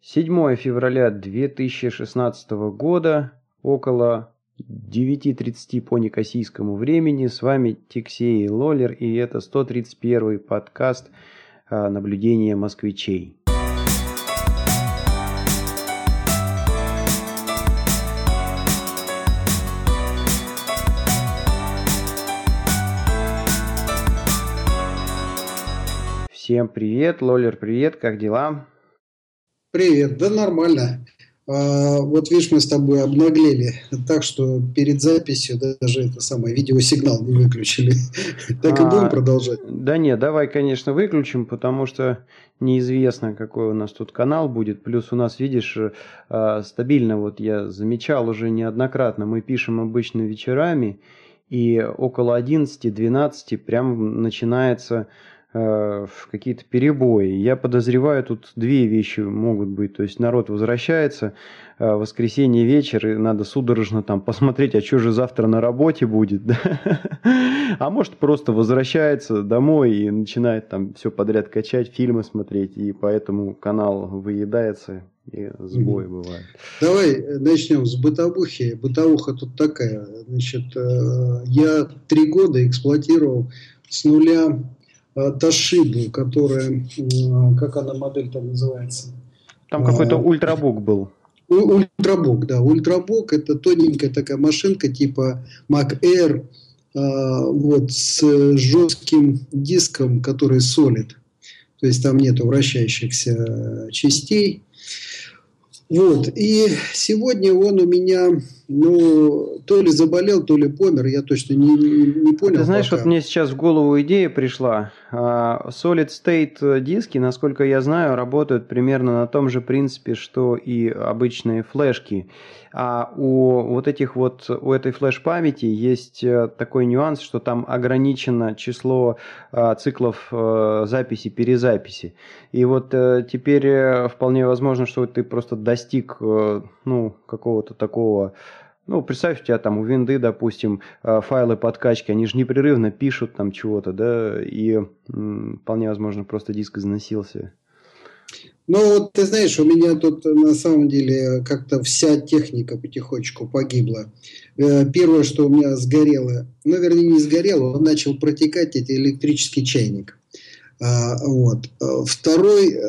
7 февраля 2016 года, около 9.30 по некосийскому времени. С вами Тиксей Лолер и это 131 подкаст а, наблюдения москвичей. Всем привет, Лолер, привет, как дела? Привет, да нормально. А, вот видишь, мы с тобой обнаглели так, что перед записью даже это самое видеосигнал не выключили. Так и будем а, продолжать. Да нет, давай, конечно, выключим, потому что неизвестно, какой у нас тут канал будет. Плюс у нас, видишь, а, стабильно, вот я замечал уже неоднократно, мы пишем обычно вечерами, и около 11-12 прям начинается Э, в какие-то перебои. Я подозреваю, тут две вещи могут быть. То есть народ возвращается в э, воскресенье вечер, и надо судорожно там посмотреть, а что же завтра на работе будет. Да? А может просто возвращается домой и начинает там все подряд качать, фильмы смотреть, и поэтому канал выедается и сбои mm бывают. Давай начнем с бытовухи. Бытовуха тут такая. Значит, э, я три года эксплуатировал с нуля Тошибу, которая, как она модель там называется? Там какой-то а, ультрабук был. Ультрабук, да. Ультрабук это тоненькая такая машинка типа Mac Air, а, вот, с жестким диском, который solid. То есть там нету вращающихся частей. Вот. И сегодня он у меня, ну, то ли заболел, то ли помер, я точно не, не, не понял. Ты знаешь, пока. вот мне сейчас в голову идея пришла. А, Solid State диски, насколько я знаю, работают примерно на том же принципе, что и обычные флешки. А у вот этих вот, у этой флеш-памяти есть э, такой нюанс, что там ограничено число а, циклов а, записи, перезаписи. И вот а, теперь вполне возможно, что ты просто достиг, ну, какого-то такого ну, представь, у тебя там у винды, допустим, файлы подкачки, они же непрерывно пишут там чего-то, да, и вполне возможно просто диск износился. Ну, вот ты знаешь, у меня тут на самом деле как-то вся техника потихонечку погибла. Э, первое, что у меня сгорело, ну, вернее, не сгорело, он начал протекать, это электрический чайник. А, вот. Второй э,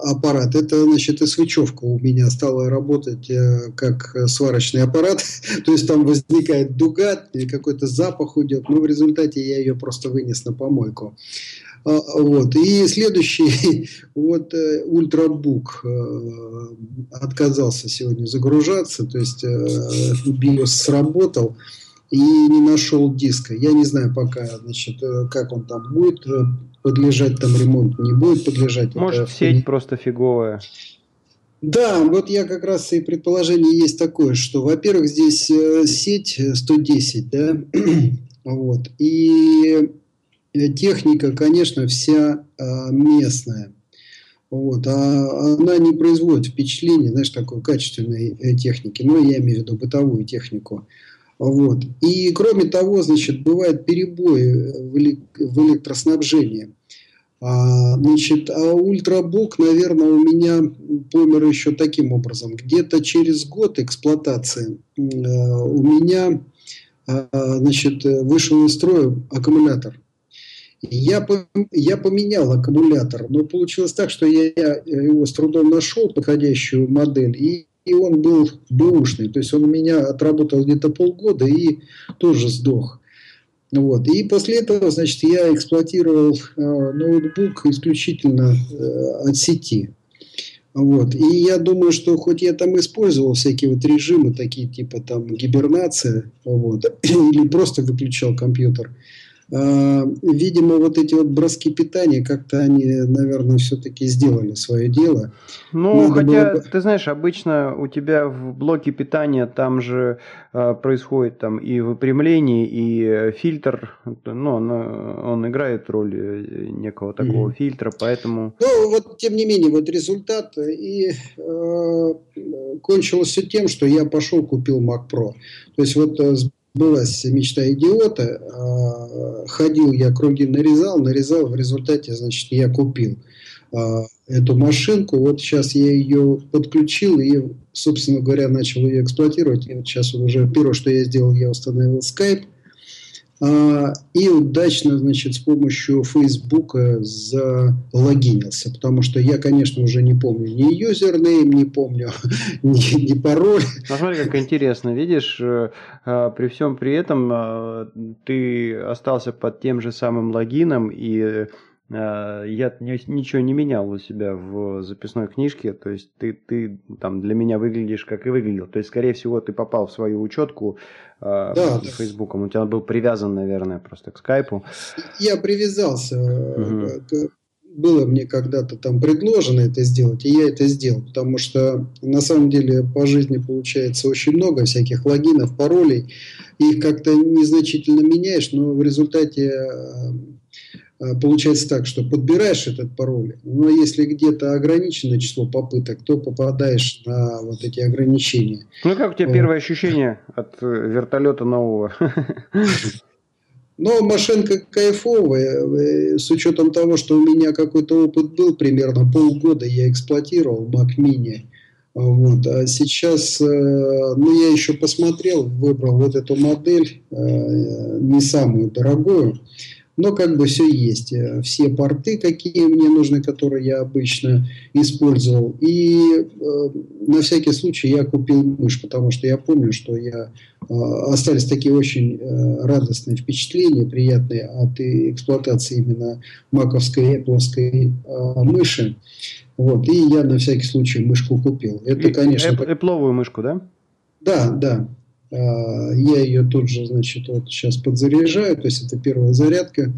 аппарат, это, значит, и свечевка у меня стала работать э, как сварочный аппарат. То есть там возникает дуга, какой-то запах уйдет, но в результате я ее просто вынес на помойку. А, вот. И следующий, вот э, ультрабук э, отказался сегодня загружаться, то есть BIOS э, сработал и не нашел диска. Я не знаю пока, значит, как он там будет подлежать там ремонт, не будет подлежать. Может, это... сеть просто фиговая. Да, вот я как раз и предположение есть такое, что, во-первых, здесь сеть 110, да, вот, и Э, техника, конечно, вся э, местная. Вот, а она не производит впечатления, знаешь, такой качественной э, техники, но я имею в виду бытовую технику. Вот. И кроме того, значит, бывают перебои в электроснабжении. А, значит, а ультрабук, наверное, у меня помер еще таким образом. Где-то через год эксплуатации у меня значит, вышел из строя аккумулятор. Я, я поменял аккумулятор, но получилось так, что я его с трудом нашел, подходящую модель, и, и он был бэушный. То есть он у меня отработал где-то полгода и тоже сдох. Вот. И после этого, значит, я эксплуатировал э, ноутбук исключительно э, от сети. Вот. И я думаю, что хоть я там использовал всякие вот режимы, такие типа там гибернация, вот, или просто выключал компьютер, а, видимо, вот эти вот броски питания, как-то они, наверное, все-таки сделали свое дело. Ну, Надо хотя, было... ты знаешь, обычно у тебя в блоке питания там же э, происходит там и выпрямление, и фильтр, ну, он, он играет роль э, некого такого mm-hmm. фильтра, поэтому... Ну, вот, тем не менее, вот результат и э, кончилось все тем, что я пошел, купил Mac Pro. То есть вот э, сбылась мечта идиота. А, ходил я, круги нарезал, нарезал, в результате, значит, я купил. а, эту машинку. Вот сейчас я ее подключил и, собственно говоря, начал ее эксплуатировать. И вот сейчас уже первое, что я сделал, я установил Skype. А, и удачно, значит, с помощью Фейсбука залогинился, потому что я, конечно, уже не помню ни юзернейм, не помню ни, ни пароль. Ну, смотри, как интересно, видишь, э, э, при всем при этом э, ты остался под тем же самым логином и я ничего не менял у себя в записной книжке, то есть ты, ты там для меня выглядишь, как и выглядел. То есть, скорее всего, ты попал в свою учетку э, да, с Фейсбуком. У тебя был привязан, наверное, просто к скайпу. Я привязался. Угу. К, было мне когда-то там предложено это сделать, и я это сделал, потому что на самом деле по жизни получается очень много всяких логинов, паролей, их как-то незначительно меняешь, но в результате Э, получается так, что подбираешь этот пароль, но если где-то ограниченное число попыток, то попадаешь на вот эти ограничения. Ну как у тебя первое ощущение от э, вертолета нового? Но машинка кайфовая, э, с учетом того, что у меня какой-то опыт был, примерно полгода я эксплуатировал Mac Mini. Вот. А сейчас, ну, я еще посмотрел, выбрал вот эту модель, не самую дорогую но как бы все есть. Э, все порты, какие мне нужны, которые я обычно использовал. И э, на всякий случай я купил мышь, потому что я помню, что я э, остались такие очень э, радостные впечатления, приятные от эксплуатации именно маковской, эпловской э, мыши. Вот, и я на всякий случай мышку купил. Это, конечно... Эпловую мышку, да? Да, да. А, я ее тут же, значит, вот сейчас подзаряжаю, то есть это первая зарядка.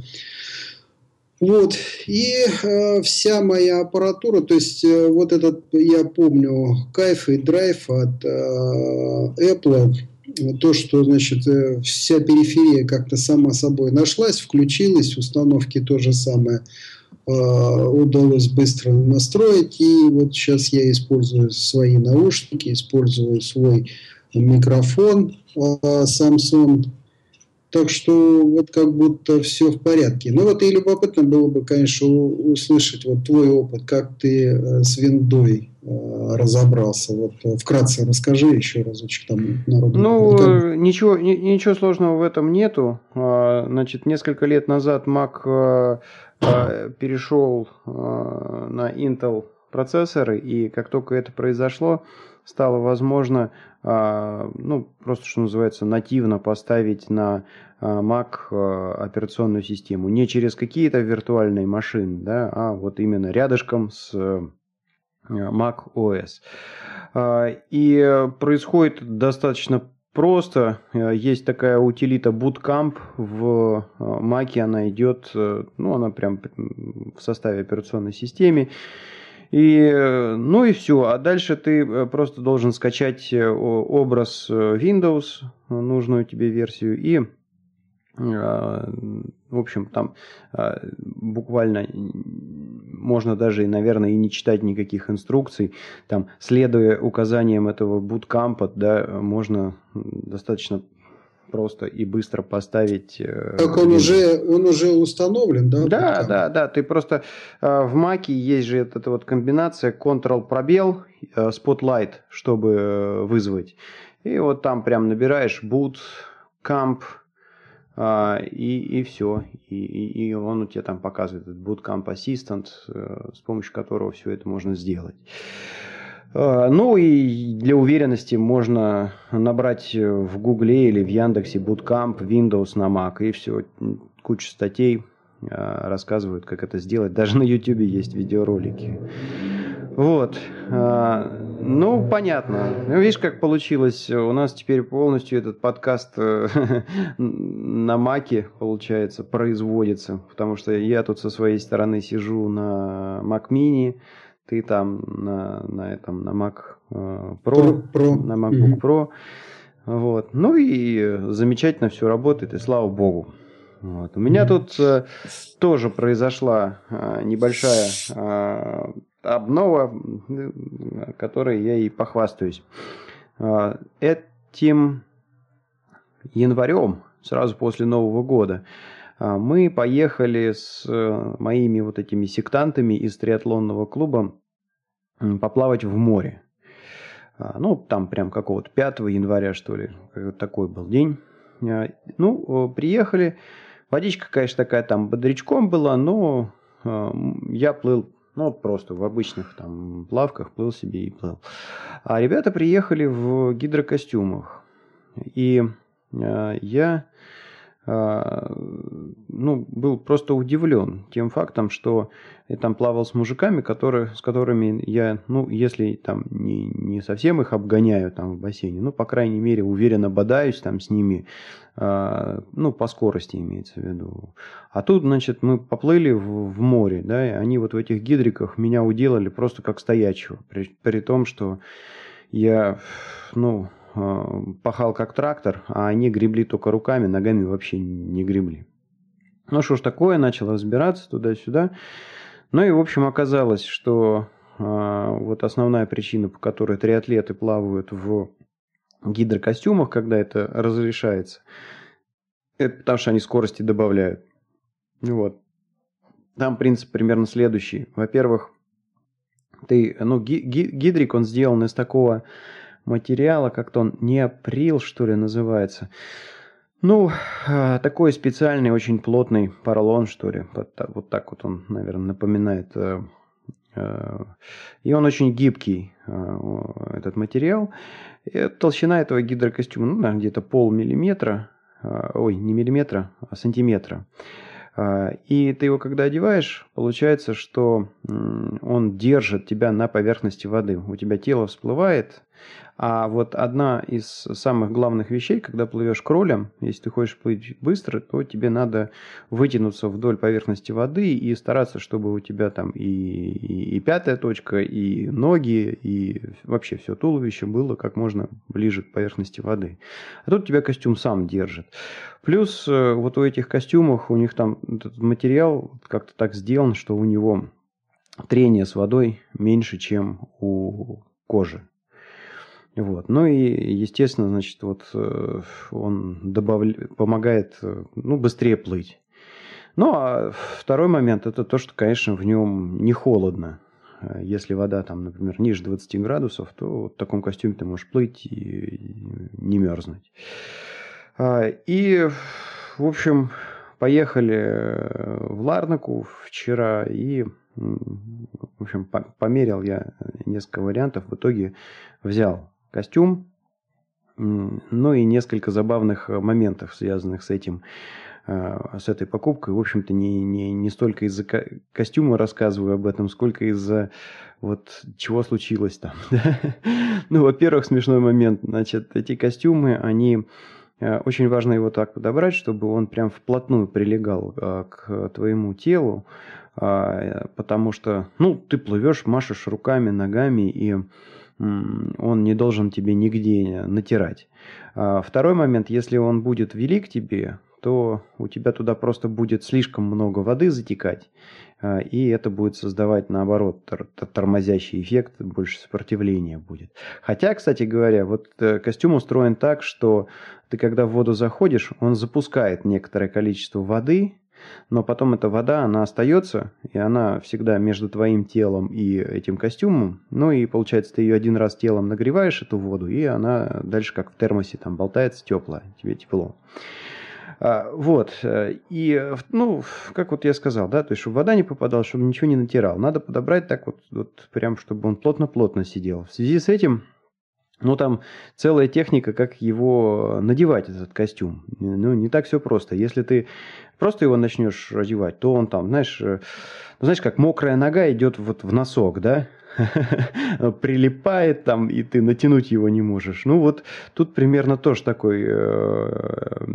Вот, и э, вся моя аппаратура, то есть э, вот этот, я помню, кайф и драйв от э, Apple, то, что, значит, э, вся периферия как-то сама собой нашлась, включилась, установки то же самое э, удалось быстро настроить, и вот сейчас я использую свои наушники, использую свой микрофон а, Samsung. Так что вот как будто все в порядке. Ну вот и любопытно было бы, конечно, услышать вот твой опыт, как ты э, с виндой э, разобрался. Вот э, вкратце расскажи еще разочек там народу. Ну, как... ничего, ничего сложного в этом нету. А, значит, несколько лет назад Mac перешел на Intel процессоры, и как только это произошло, стало возможно, ну, просто, что называется, нативно поставить на а, Mac а, операционную систему. Не через какие-то виртуальные машины, да, а вот именно рядышком с Mac OS. И происходит достаточно просто. Есть такая утилита Bootcamp в Mac, она идет, ну, она прям в составе операционной системы. И, ну и все. А дальше ты э, просто должен скачать э, образ э, Windows, нужную тебе версию, и в общем, там буквально можно даже, наверное, и не читать никаких инструкций. Там, следуя указаниям этого буткампа, да, можно достаточно просто и быстро поставить. Э, так он уже, он уже установлен, да? Да, там? да, да. Ты просто э, в Маке есть же эта вот комбинация Ctrl пробел э, Spotlight, чтобы вызвать. И вот там прям набираешь boot, camp, и, и все. И, и, и он у тебя там показывает этот Bootcamp Assistant, с помощью которого все это можно сделать. А, ну и для уверенности можно набрать в Гугле или в Яндексе Bootcamp Windows на Mac и все, куча статей а, рассказывают, как это сделать. Даже на YouTube есть видеоролики. Вот. А, ну, понятно. Ну, видишь, как получилось. У нас теперь полностью этот подкаст э, на Маке, получается, производится. Потому что я тут со своей стороны сижу на Mac Mini, ты там на, на этом, на Mac э, Pro, Pro. на MacBook mm-hmm. Pro. Вот. Ну и замечательно все работает, и слава богу. Вот. У меня mm-hmm. тут э, тоже произошла э, небольшая э, обнова, которой я и похвастаюсь. Э, этим январем, сразу после Нового года, а, мы поехали с э, моими вот этими сектантами из триатлонного клуба поплавать в море. А, ну, там прям какого-то 5 января, что ли, такой был день. А, ну, приехали. Водичка, конечно, такая там бодрячком была, но я плыл ну, просто в обычных там плавках плыл себе и плыл. А ребята приехали в гидрокостюмах. И э, я э, ну, был просто удивлен тем фактом, что я там плавал с мужиками, которые, с которыми я, ну, если там не, не совсем их обгоняю там в бассейне, ну, по крайней мере, уверенно бодаюсь там с ними, э, ну, по скорости имеется в виду. А тут, значит, мы поплыли в, в море, да, и они вот в этих гидриках меня уделали просто как стоячего, при, при том, что я, ну, пахал как трактор, а они гребли только руками, ногами вообще не гребли. Ну что ж такое, начал разбираться туда-сюда. Ну и, в общем, оказалось, что э, вот основная причина, по которой триатлеты плавают в гидрокостюмах, когда это разрешается, это потому что они скорости добавляют. Вот. Там принцип примерно следующий. Во-первых, ты, ну, гидрик, он сделан из такого материала, как-то он неоприл, что ли, называется. Ну, а, такой специальный, очень плотный поролон, что ли. Вот так вот, он, наверное, напоминает. Э, э, и он очень гибкий, э, этот материал. И толщина этого гидрокостюма, ну, наверное, где-то полмиллиметра. Ой, не миллиметра, а сантиметра. И ты его когда одеваешь, получается, что он держит тебя на поверхности воды. У тебя тело всплывает, а вот одна из самых главных вещей, когда плывешь кролем, если ты хочешь плыть быстро, то тебе надо вытянуться вдоль поверхности воды и стараться, чтобы у тебя там и, и, и пятая точка, и ноги, и вообще все туловище было как можно ближе к поверхности воды. А тут тебя костюм сам держит. Плюс э, вот у этих костюмов, у них там этот материал как-то так сделан, что у него трение с водой меньше, чем у кожи. Вот. Ну и, естественно, значит, вот э, он добавля... помогает э, ну, быстрее плыть. Ну, а второй момент – это то, что, конечно, в нем не холодно. Э, если вода там, например, ниже 20 градусов, то в таком костюме ты можешь плыть и не мерзнуть. А, и, в общем, поехали в Ларнаку вчера и, в общем, померил я несколько вариантов. В итоге взял костюм, ну и несколько забавных э, моментов, связанных с этим, э, с этой покупкой. В общем-то, не, не, не столько из-за костюма рассказываю об этом, сколько из-за вот чего случилось там. ну, во-первых, смешной момент. Значит, эти костюмы, они э, очень важно его так подобрать, чтобы он прям вплотную прилегал к твоему телу, потому что, ну, ты плывешь, машешь руками, ногами, и он не должен тебе нигде натирать. А второй момент, если он будет велик тебе, то у тебя туда просто будет слишком много воды затекать, а, и это будет создавать, наоборот, тормозящий эффект, больше сопротивления будет. Хотя, кстати говоря, вот э, костюм устроен так, что ты когда в воду заходишь, он запускает некоторое количество воды, но потом эта вода, она остается, и она всегда между твоим телом и этим костюмом. Ну и получается, ты ее один раз телом нагреваешь, эту воду, и она дальше как в термосе там болтается теплая, тебе тепло. А, вот, и, ну, как вот я сказал, да, то есть, чтобы вода не попадала, чтобы ничего не натирал. Надо подобрать так вот, вот прям, чтобы он плотно-плотно сидел. В связи с этим ну, там целая техника, как его надевать, этот костюм. Ну, не так все просто. Если ты просто его начнешь одевать, то он там, знаешь, э, ну, знаешь, как мокрая нога идет вот в носок, да? Прилипает там, и ты натянуть его не можешь. Ну, вот тут примерно тоже такой э,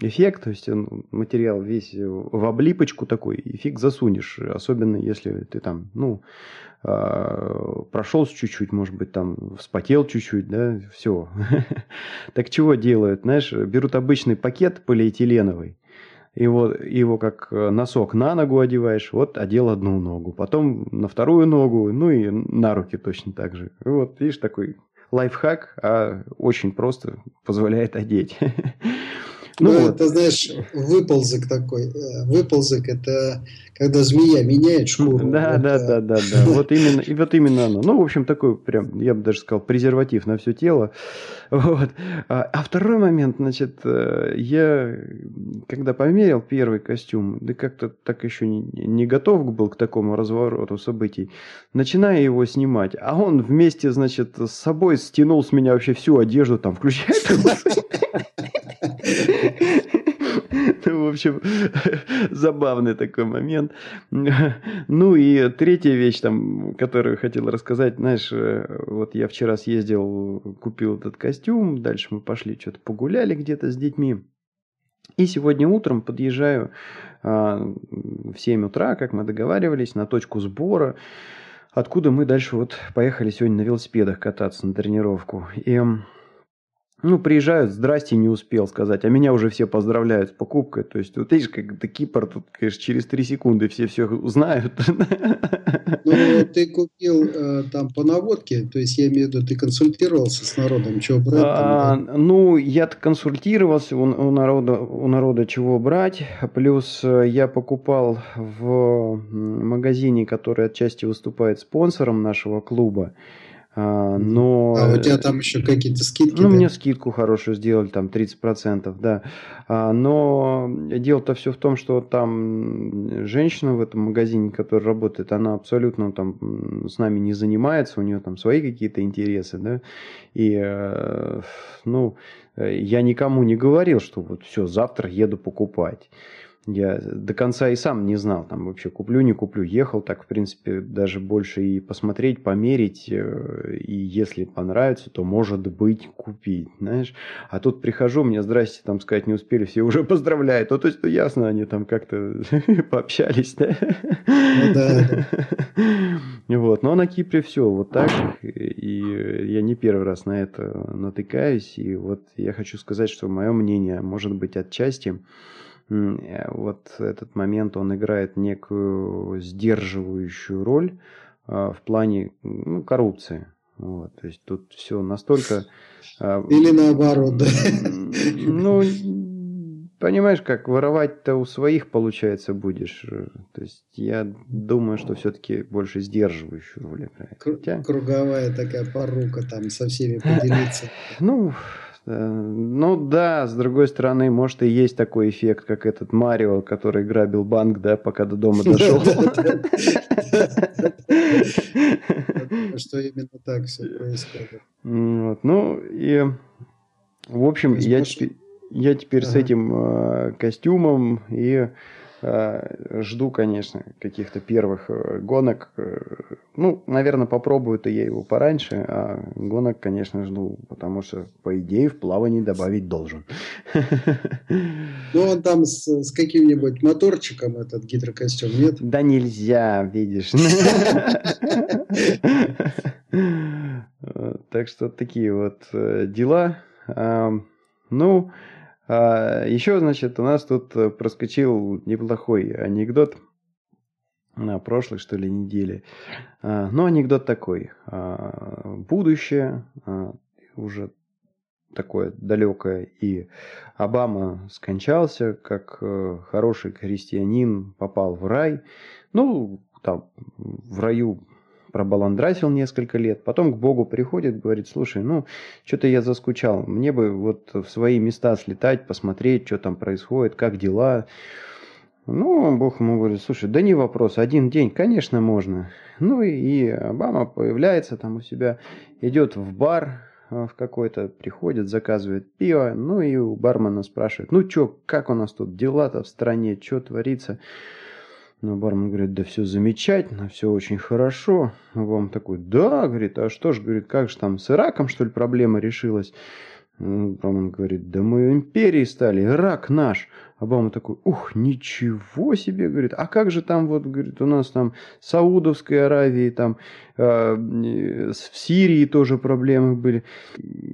эффект. То есть материал весь в облипочку такой, и фиг засунешь. Особенно если ты там, ну, прошелся чуть-чуть, может быть, там вспотел чуть-чуть, да, все. так чего делают, знаешь, берут обычный пакет полиэтиленовый, его, его как носок на ногу одеваешь, вот одел одну ногу, потом на вторую ногу, ну и на руки точно так же. Вот, видишь, такой лайфхак, а очень просто позволяет одеть. Ну, ну вот. это, знаешь, выползок такой. Э, выползок – это когда змея меняет шкуру. Да, вот, да, да, да, да. Вот именно, и вот именно оно. Ну, в общем, такой прям, я бы даже сказал, презерватив на все тело. Вот. А, а второй момент, значит, э, я когда померил первый костюм, да как-то так еще не, не готов был к такому развороту событий, начинаю его снимать, а он вместе, значит, с собой стянул с меня вообще всю одежду, там, включая общем, забавный такой момент. Ну и третья вещь, там, которую хотел рассказать, знаешь, э, вот я вчера съездил, купил этот костюм, дальше мы пошли что-то погуляли где-то с детьми. И сегодня утром подъезжаю а, в 7 утра, как мы договаривались, на точку сбора, откуда мы дальше вот поехали сегодня на велосипедах кататься на тренировку. И ну, приезжают, здрасте, не успел сказать, а меня уже все поздравляют с покупкой. То есть, вот видишь, как это Кипр, тут, конечно, через три секунды все все узнают. Ну, ты купил э, там по наводке, то есть, я имею в виду, ты консультировался с народом, чего брать? А, там, да? Ну, я консультировался у, у, народа, у народа, чего брать. Плюс э, я покупал в магазине, который отчасти выступает спонсором нашего клуба. А, но... А у тебя там еще какие-то скидки? Ну, да? мне скидку хорошую сделали, там 30%, да. А, но дело-то все в том, что там женщина в этом магазине, которая работает, она абсолютно там с нами не занимается, у нее там свои какие-то интересы, да. И, э, ну, я никому не говорил, что вот все, завтра еду покупать. Я до конца и сам не знал, там вообще куплю, не куплю. Ехал так, в принципе, даже больше и посмотреть, померить. Э, и если понравится, то, может быть, купить, знаешь. А тут прихожу, мне здрасте, там сказать не успели, все уже поздравляют. Ну, то есть, ну, ясно, они там как-то пообщались, да? Ну, да. Вот, но на Кипре все вот так. И я не первый раз на это натыкаюсь. И вот я хочу сказать, что мое мнение может быть отчасти вот этот момент, он играет некую сдерживающую роль а, в плане ну, коррупции. Вот, то есть тут все настолько... А, Или наоборот, да? Ну, понимаешь, как воровать-то у своих, получается, будешь. То есть я думаю, что все-таки больше сдерживающую роль играет. Хотя... Круговая такая порука там со всеми поделиться. Ну, Э, ну да, с другой стороны, может и есть такой эффект, как этот Марио, который грабил банк, да, пока до дома дошел. Что именно так все происходит. Ну и, в общем, я теперь с этим э, костюмом и Э, жду, конечно, каких-то первых э, гонок. Э, ну, наверное, попробую-то я его пораньше, а гонок, конечно, жду, потому что, по идее, в плавании добавить должен. Ну, он там с, с каким-нибудь моторчиком, этот гидрокостюм, нет? Да нельзя, видишь. Так что такие вот дела. Ну, а, еще, значит, у нас тут э, проскочил неплохой анекдот на прошлой, что ли, неделе. А, ну, анекдот такой. А, будущее а, уже такое далекое, и Обама скончался, как э, хороший христианин попал в рай. Ну, там в раю пробаландрасил несколько лет, потом к Богу приходит, говорит, слушай, ну, что-то я заскучал, мне бы вот в свои места слетать, посмотреть, что там происходит, как дела. Ну, Бог ему говорит, слушай, да не вопрос, один день, конечно, можно. Ну и Обама появляется там у себя, идет в бар, э, в какой-то, приходит, заказывает пиво, ну и у бармена спрашивает, ну что, как у нас тут дела-то в стране, что творится? Но бармен говорит, да все замечательно, все очень хорошо. Вам такой, да, говорит, а что ж, говорит, как же там с Ираком, что ли, проблема решилась? Бармен говорит, да мы империей стали, Ирак наш. Обама такой, ух, ничего себе, говорит, а как же там вот, говорит, у нас там Саудовской Аравии, там э, в Сирии тоже проблемы были.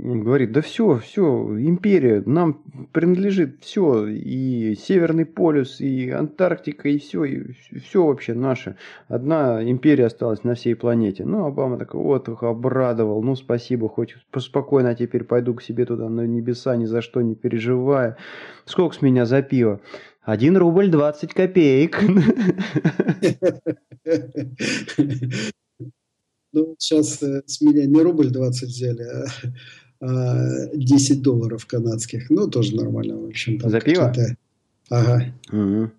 Он говорит, да все, все, империя, нам принадлежит все, и Северный полюс, и Антарктика, и все, и все вообще наше. Одна империя осталась на всей планете. Ну, Обама такой, вот, обрадовал, ну, спасибо, хоть спокойно теперь пойду к себе туда на небеса, ни за что не переживая. Сколько с меня за пиво? Один рубль двадцать копеек. Ну, сейчас э, с меня не рубль 20 взяли, а 10 а долларов канадских. Ну, тоже нормально, в общем. За пиво? Ага. Угу.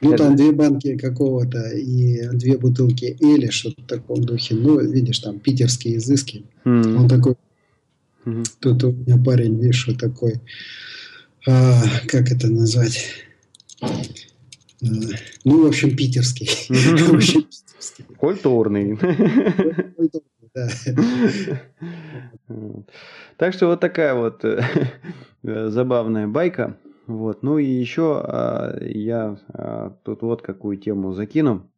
Ну, там две банки какого-то и две бутылки Эли, что-то в таком духе. Ну, видишь, там питерские изыски. Он такой, тут у меня парень, видишь, такой, а, как это назвать? А, ну, в общем, питерский. Культурный. Так что вот такая вот э, забавная байка. Вот. Ну и еще а, я а, тут вот какую тему закину.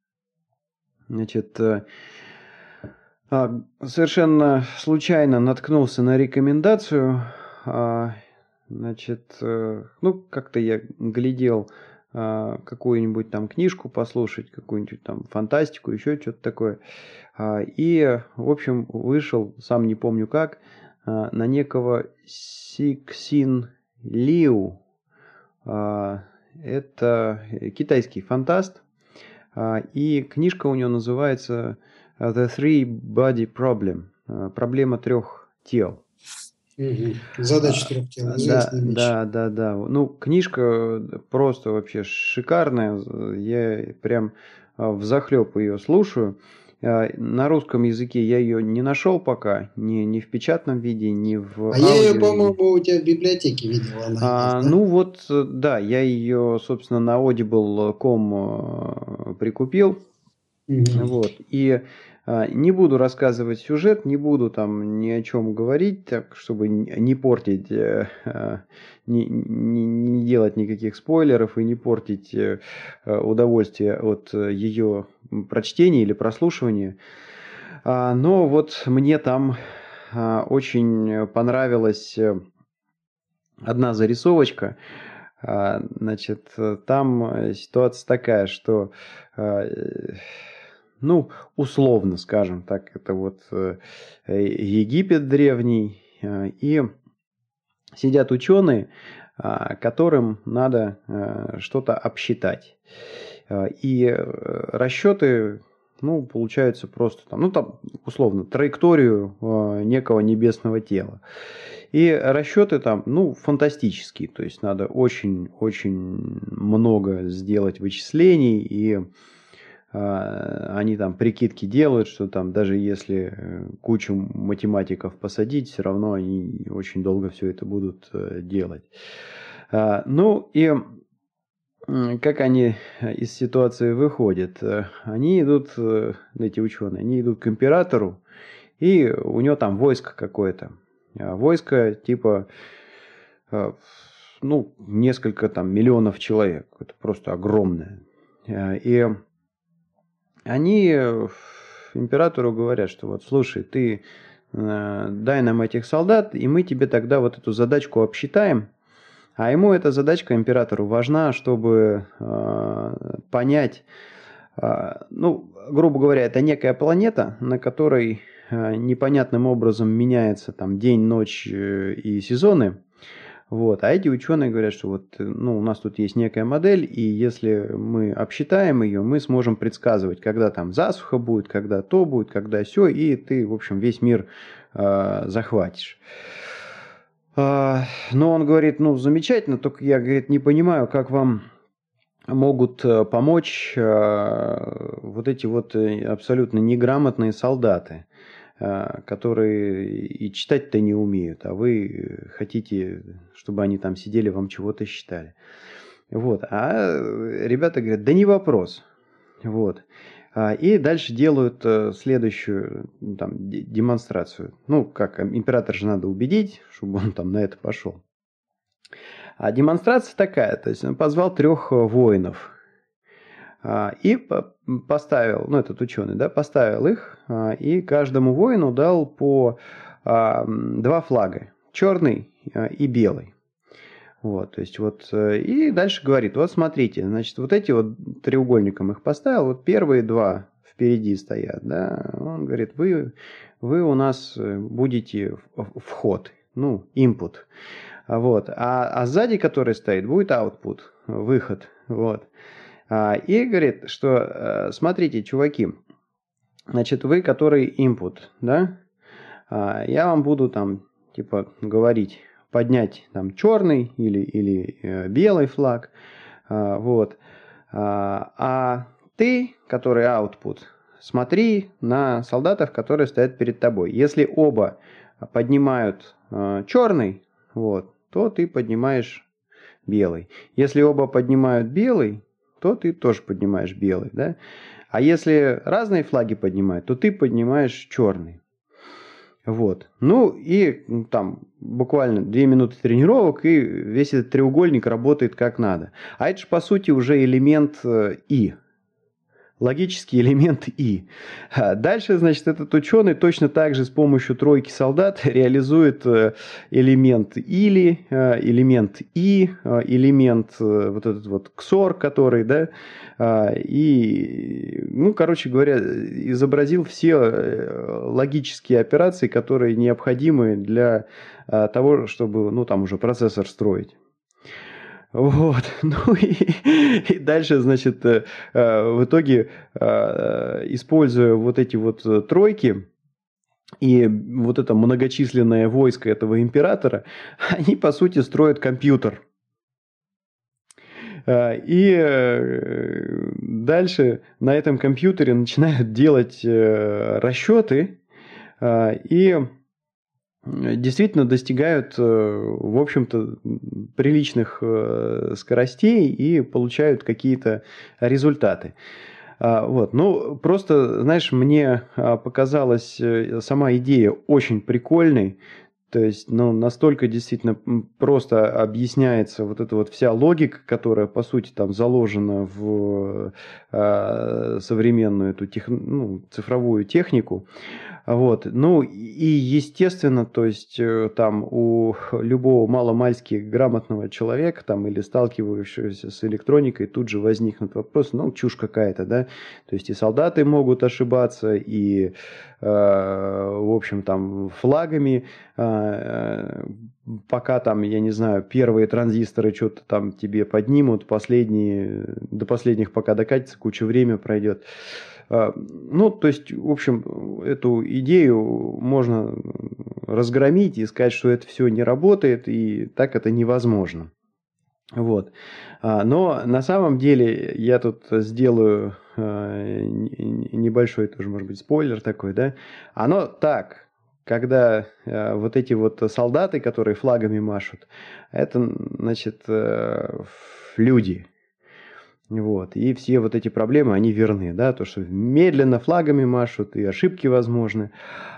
Значит, э, совершенно случайно наткнулся на рекомендацию Значит, э, ну, как-то я глядел а, какую-нибудь там книжку послушать, какую-нибудь там фантастику, еще что-то такое. А, и, в общем, вышел, сам не помню как, а, на некого Сиксин Лиу. Это китайский фантаст. И книжка у него называется The Three Body Problem. Проблема трех тел. Задача трех тел. Да, да, да, да. Ну, книжка просто вообще шикарная. Я прям а, в захлеб ее слушаю. А, на русском языке я ее не нашел пока, ни, ни в печатном виде, ни в А я ее, по-моему, у тебя в библиотеке видел. Она а, есть, да? Ну вот, да, я ее, собственно, на audible.com прикупил. Угу. Вот. И не буду рассказывать сюжет, не буду там ни о чем говорить, так чтобы не портить, э, а, не, не, не делать никаких спойлеров и не портить э, удовольствие от ее прочтения или прослушивания. А, но вот мне там очень понравилась э, одна зарисовочка. Значит, там ситуация такая, что ну, условно скажем так, это вот э, Египет древний, э, и сидят ученые, а, которым надо э, что-то обсчитать. И расчеты, ну, получаются просто там, ну, там, условно, траекторию некого небесного тела. И расчеты там, ну, фантастические, то есть надо очень-очень много сделать вычислений и они там прикидки делают, что там даже если э, кучу математиков посадить, все равно они очень долго все это будут э, делать. А, ну и как они из ситуации выходят? Э, они идут, эти ученые, они идут к императору, и у него там войско какое-то. А войско типа, ну, несколько там миллионов человек. Это просто огромное. И они э, императору говорят, что вот слушай, ты э, дай нам этих солдат, и мы тебе тогда вот эту задачку обсчитаем. А ему эта задачка, императору, важна, чтобы э, понять, э, ну, грубо говоря, это некая планета, на которой э, непонятным образом меняется там день, ночь и сезоны. Вот. А эти ученые говорят, что вот, ну, у нас тут есть некая модель, и если мы обсчитаем ее, мы сможем предсказывать, когда там засуха будет, когда то будет, когда все, и ты, в общем, весь мир э, захватишь. Э, но он говорит, ну, замечательно, только я, говорит, не понимаю, как вам могут э, помочь э, вот эти вот э, абсолютно неграмотные солдаты. Которые и читать-то не умеют, а вы хотите, чтобы они там сидели, вам чего-то считали. Вот. А ребята говорят, да не вопрос. Вот. А, и дальше делают э, следующую там, демонстрацию. Ну, как император же надо убедить, чтобы он там на это пошел. А демонстрация такая, то есть он позвал трех воинов и поставил, ну этот ученый, да, поставил их и каждому воину дал по два флага, черный и белый. Вот, то есть вот, э, и дальше говорит, вот смотрите, значит, вот эти вот треугольником их поставил, вот первые два впереди стоят, да, он говорит, вы, вы у нас э, будете вход, ну, input, вот, а, а сзади, который стоит, будет output, выход, вот. А, и говорит, что, э, смотрите, чуваки, значит, вы, который input, да, а, я вам буду там, типа, говорить, поднять там черный или, или э, белый флаг. А, вот. А, ты, который output, смотри на солдатов, которые стоят перед тобой. Если оба поднимают э, черный, вот, то ты поднимаешь белый. Если оба поднимают белый, то ты тоже поднимаешь белый. Да? А если разные флаги поднимают, то ты поднимаешь черный. Вот. Ну и там буквально две минуты тренировок, и весь этот треугольник работает как надо. А это же по сути уже элемент э, И логический элемент И. А дальше, значит, этот ученый точно так же с помощью тройки солдат реализует э, элемент или, э, элемент И, э, элемент вот этот вот ксор, который, да, и, ну, короче говоря, изобразил все логические операции, которые необходимы для того, чтобы, ну, там уже процессор строить. Вот. Ну и, и дальше, значит, э, э, в итоге, э, используя вот эти вот тройки, и вот это многочисленное войско этого императора, они, по сути, строят компьютер. И дальше на этом компьютере начинают делать расчеты, и действительно достигают, э, в общем-то, приличных э, скоростей и получают какие-то результаты. А, вот. Ну, просто, знаешь, мне а, показалась э, сама идея очень прикольной. То есть, ну, настолько действительно просто объясняется вот эта вот вся логика, которая, по сути, там заложена в э, современную эту тех, ну, цифровую технику. Вот. Ну и естественно, то есть э, там у любого маломальски грамотного человека там или сталкивающегося с электроникой тут же возникнут вопросы, ну чушь какая-то, да. То есть и солдаты могут ошибаться, и э, в общем там флагами пока там, я не знаю, первые транзисторы что-то там тебе поднимут, последние, до последних пока докатится, куча времени пройдет. А, ну, то есть, в общем, эту идею можно разгромить и сказать, что это все не работает, и так это невозможно. Вот. А, но на самом деле я тут сделаю а, небольшой тоже, может быть, спойлер такой, да. Оно так, когда вот эти вот солдаты, которые флагами машут, это, значит, э, люди – вот. И все вот эти проблемы, они верны, да, то, что медленно флагами машут, и ошибки возможны.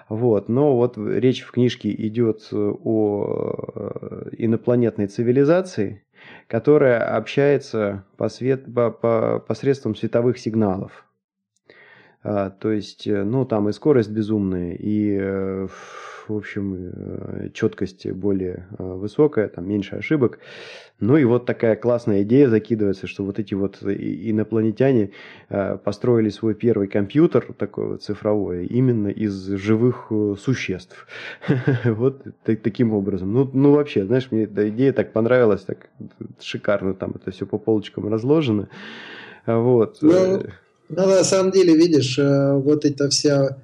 Вот. Но вот речь в книжке идет о э, инопланетной цивилизации, которая общается по свет, по, по, посредством световых сигналов. А, то есть, э, ну, там и скорость безумная, и э, в общем, э, четкость более высокая, там меньше ошибок. Ну и вот такая классная идея закидывается, что вот эти вот инопланетяне построили свой первый компьютер такой вот цифровой именно из живых существ. Вот таким образом. Ну, ну вообще, знаешь, мне эта идея так понравилась, так шикарно там это все по полочкам разложено. Вот. Ну, на самом деле, видишь, вот эта вся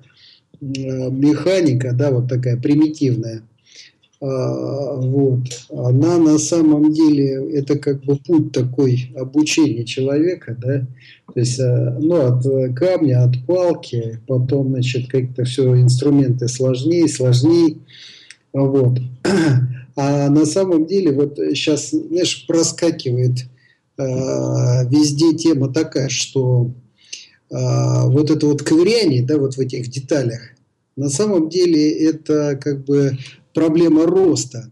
Э, механика, да, вот такая примитивная, а, вот, она на самом деле, это как бы путь такой обучения человека, да, то есть, э, ну, от камня, от палки, потом, значит, как-то все инструменты сложнее, сложнее, вот. А на самом деле, вот сейчас, знаешь, проскакивает э, везде тема такая, что а, вот это вот ковыряние, да, вот в этих деталях, на самом деле это как бы проблема роста.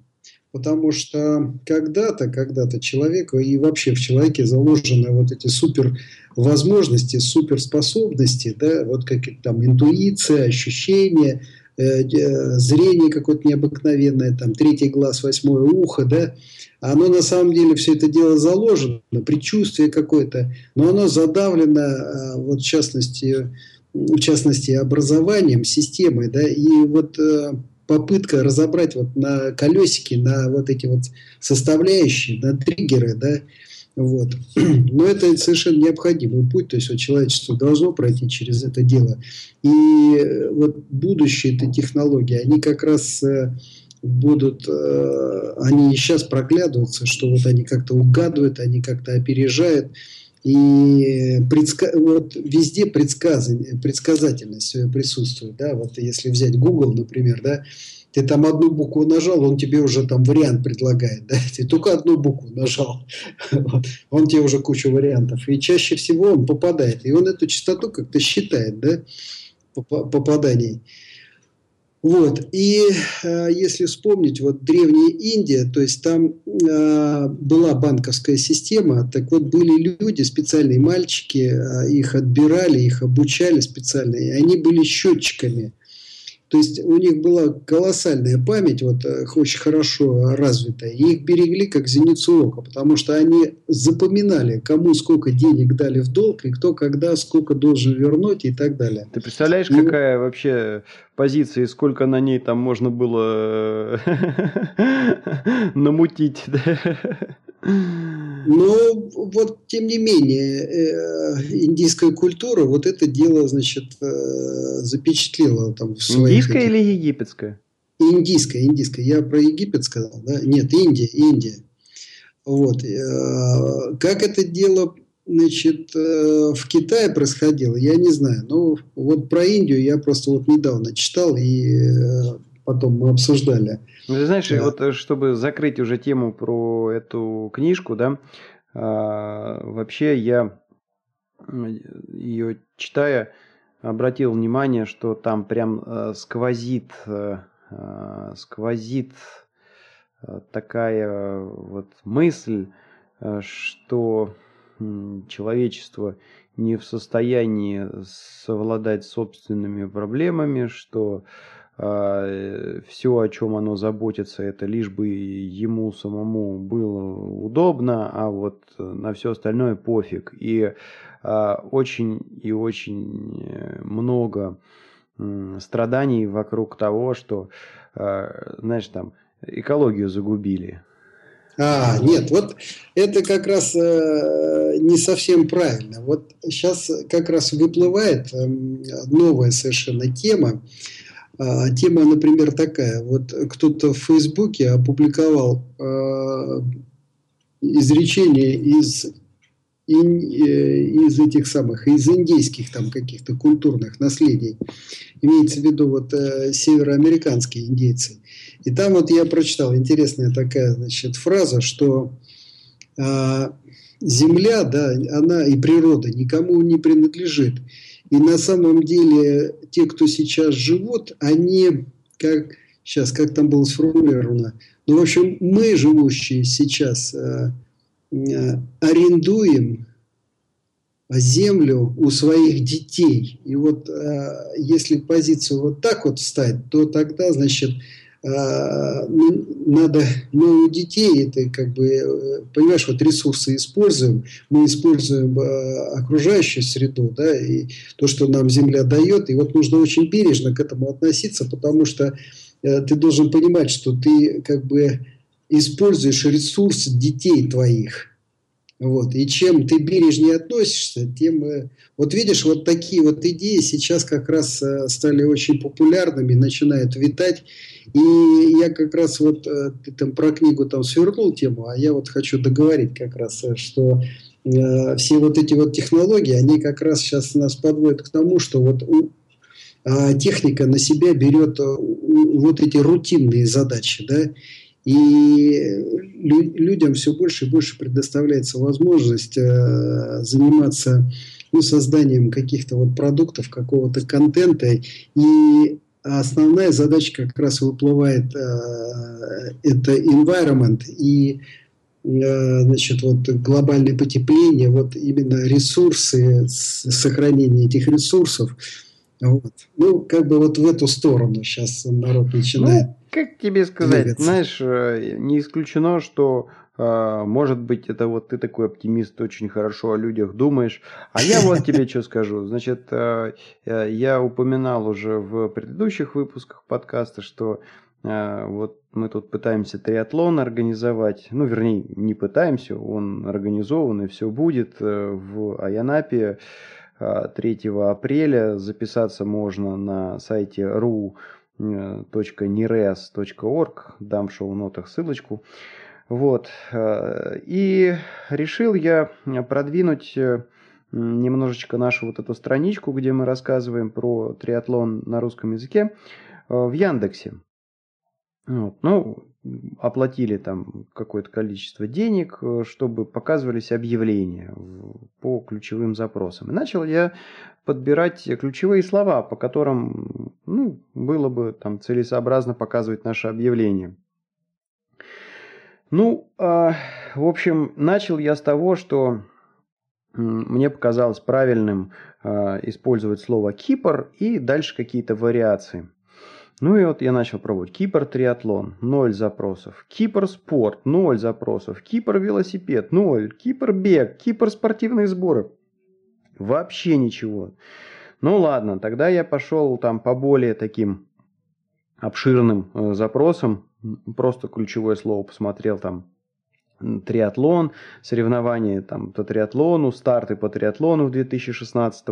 потому что когда-то, когда-то человеку и вообще в человеке заложены вот эти супер возможности, суперспособности, да, вот как там интуиция, ощущения, зрение какое-то необыкновенное, там третий глаз, восьмое ухо, да, оно на самом деле все это дело заложено, предчувствие какое-то, но оно задавлено, э, вот в частности, в частности образованием, системой, да, и вот э, попытка разобрать вот на колесике, на вот эти вот составляющие, на триггеры, да, вот. Но это совершенно необходимый путь, то есть вот человечество должно пройти через это дело. И э, вот будущие этой технологии, они как раз будут, э, они и сейчас проглядываются, что вот они как-то угадывают, они как-то опережают. И предска... вот везде предсказание, предсказательность присутствует. Да? Вот если взять Google, например, да, ты там одну букву нажал, он тебе уже там вариант предлагает. Да? Ты только одну букву нажал, он тебе уже кучу вариантов. И чаще всего он попадает. И он эту частоту как-то считает, да, попаданий. Вот. И э, если вспомнить, вот древняя Индия, то есть там э, была банковская система, так вот были люди, специальные мальчики, э, их отбирали, их обучали специально, и они были счетчиками. То есть у них была колоссальная память, вот э, очень хорошо развитая, и их берегли как зеницу ока, потому что они запоминали, кому сколько денег дали в долг, и кто когда сколько должен вернуть и так далее. Ты представляешь, и... какая вообще позиция, и сколько на ней там можно было намутить? Но вот тем не менее э, индийская культура вот это дело значит э, запечатлела там в своих индийская этих... или египетская? Индийская, индийская. Я про Египет сказал, да? Нет, Индия, Индия. Вот. Э, как это дело значит, в Китае происходило, я не знаю. Но вот про Индию я просто вот недавно читал и потом мы обсуждали. Ну, ты знаешь, да. вот э, чтобы закрыть уже тему про эту книжку, да, а, вообще я ее читая обратил внимание, что там прям а, сквозит, а, сквозит такая вот мысль, что человечество не в состоянии совладать собственными проблемами, что все, о чем оно заботится, это лишь бы ему самому было удобно, а вот на все остальное пофиг. И а, очень и очень э, много страданий вокруг того, что, а, знаешь, там экологию загубили. А, нет, вот это как раз э, не совсем правильно. Вот сейчас как раз выплывает э, новая совершенно тема. А, тема, например, такая. Вот кто-то в Фейсбуке опубликовал а, изречение из, э, из этих самых, из индейских там каких-то культурных наследий. Имеется в виду вот э, североамериканские индейцы. И там вот я прочитал интересная такая значит, фраза, что э, земля, да, она и природа никому не принадлежит. И на самом деле те, кто сейчас живут, они, как сейчас, как там было сформулировано, ну, в общем, мы, живущие сейчас, э, э, арендуем землю у своих детей. И вот э, если позицию вот так вот встать, то тогда, значит, надо, мы у детей это как бы, э, понимаешь, вот ресурсы используем, мы используем а, окружающую среду, да, и то, что нам Земля дает, и вот нужно очень бережно к этому относиться, потому что э, ты должен понимать, что ты как бы используешь ресурс детей твоих, вот. И чем ты бережнее относишься, тем... Э, вот видишь, вот такие вот идеи сейчас как раз стали очень популярными, начинают витать. И я как раз вот, э, ты там про книгу там свернул тему, а я вот хочу договорить как раз, э, что э, все вот эти вот технологии, они как раз сейчас нас подводят к тому, что вот у, э, техника на себя берет э, вот эти рутинные задачи, да, и лю людям все больше и больше предоставляется возможность э, заниматься ну, созданием каких-то вот продуктов, какого-то контента, и основная задача как раз выплывает э, это environment и э, значит, вот глобальное потепление, вот именно ресурсы, сохранение этих ресурсов, вот. Ну, как бы вот в эту сторону сейчас народ начинает. Как тебе сказать, двигаться. знаешь, э, не исключено, что а, может быть, это вот ты такой оптимист, очень хорошо о людях думаешь. А я вот тебе что скажу. Значит, а, я упоминал уже в предыдущих выпусках подкаста, что вот мы тут пытаемся триатлон организовать. Ну, вернее, не пытаемся, он организован и все будет э, в Аянапе 3 апреля. Записаться можно на сайте ru.nires.org. Дам в шоу-нотах ссылочку. Вот. Э, и решил я продвинуть э, немножечко нашу вот эту страничку, где мы рассказываем про триатлон на русском языке, э, в Яндексе. Вот. Ну, оплатили там какое-то количество денег, чтобы показывались объявления по ключевым запросам. И начал я подбирать ключевые слова, по которым ну, было бы там целесообразно показывать наше объявление. Ну, э, в общем, начал я с того, что мне показалось правильным э, использовать слово Кипр и дальше какие-то вариации. Ну и вот я начал пробовать. Кипр триатлон, ноль запросов. Кипр спорт, ноль запросов. Кипр велосипед, ноль. Кипр бег, Кипр спортивные сборы. Вообще ничего. Ну ладно, тогда я пошел там по более таким обширным э, запросам просто ключевое слово посмотрел там триатлон, соревнования там по триатлону, старты по триатлону в 2016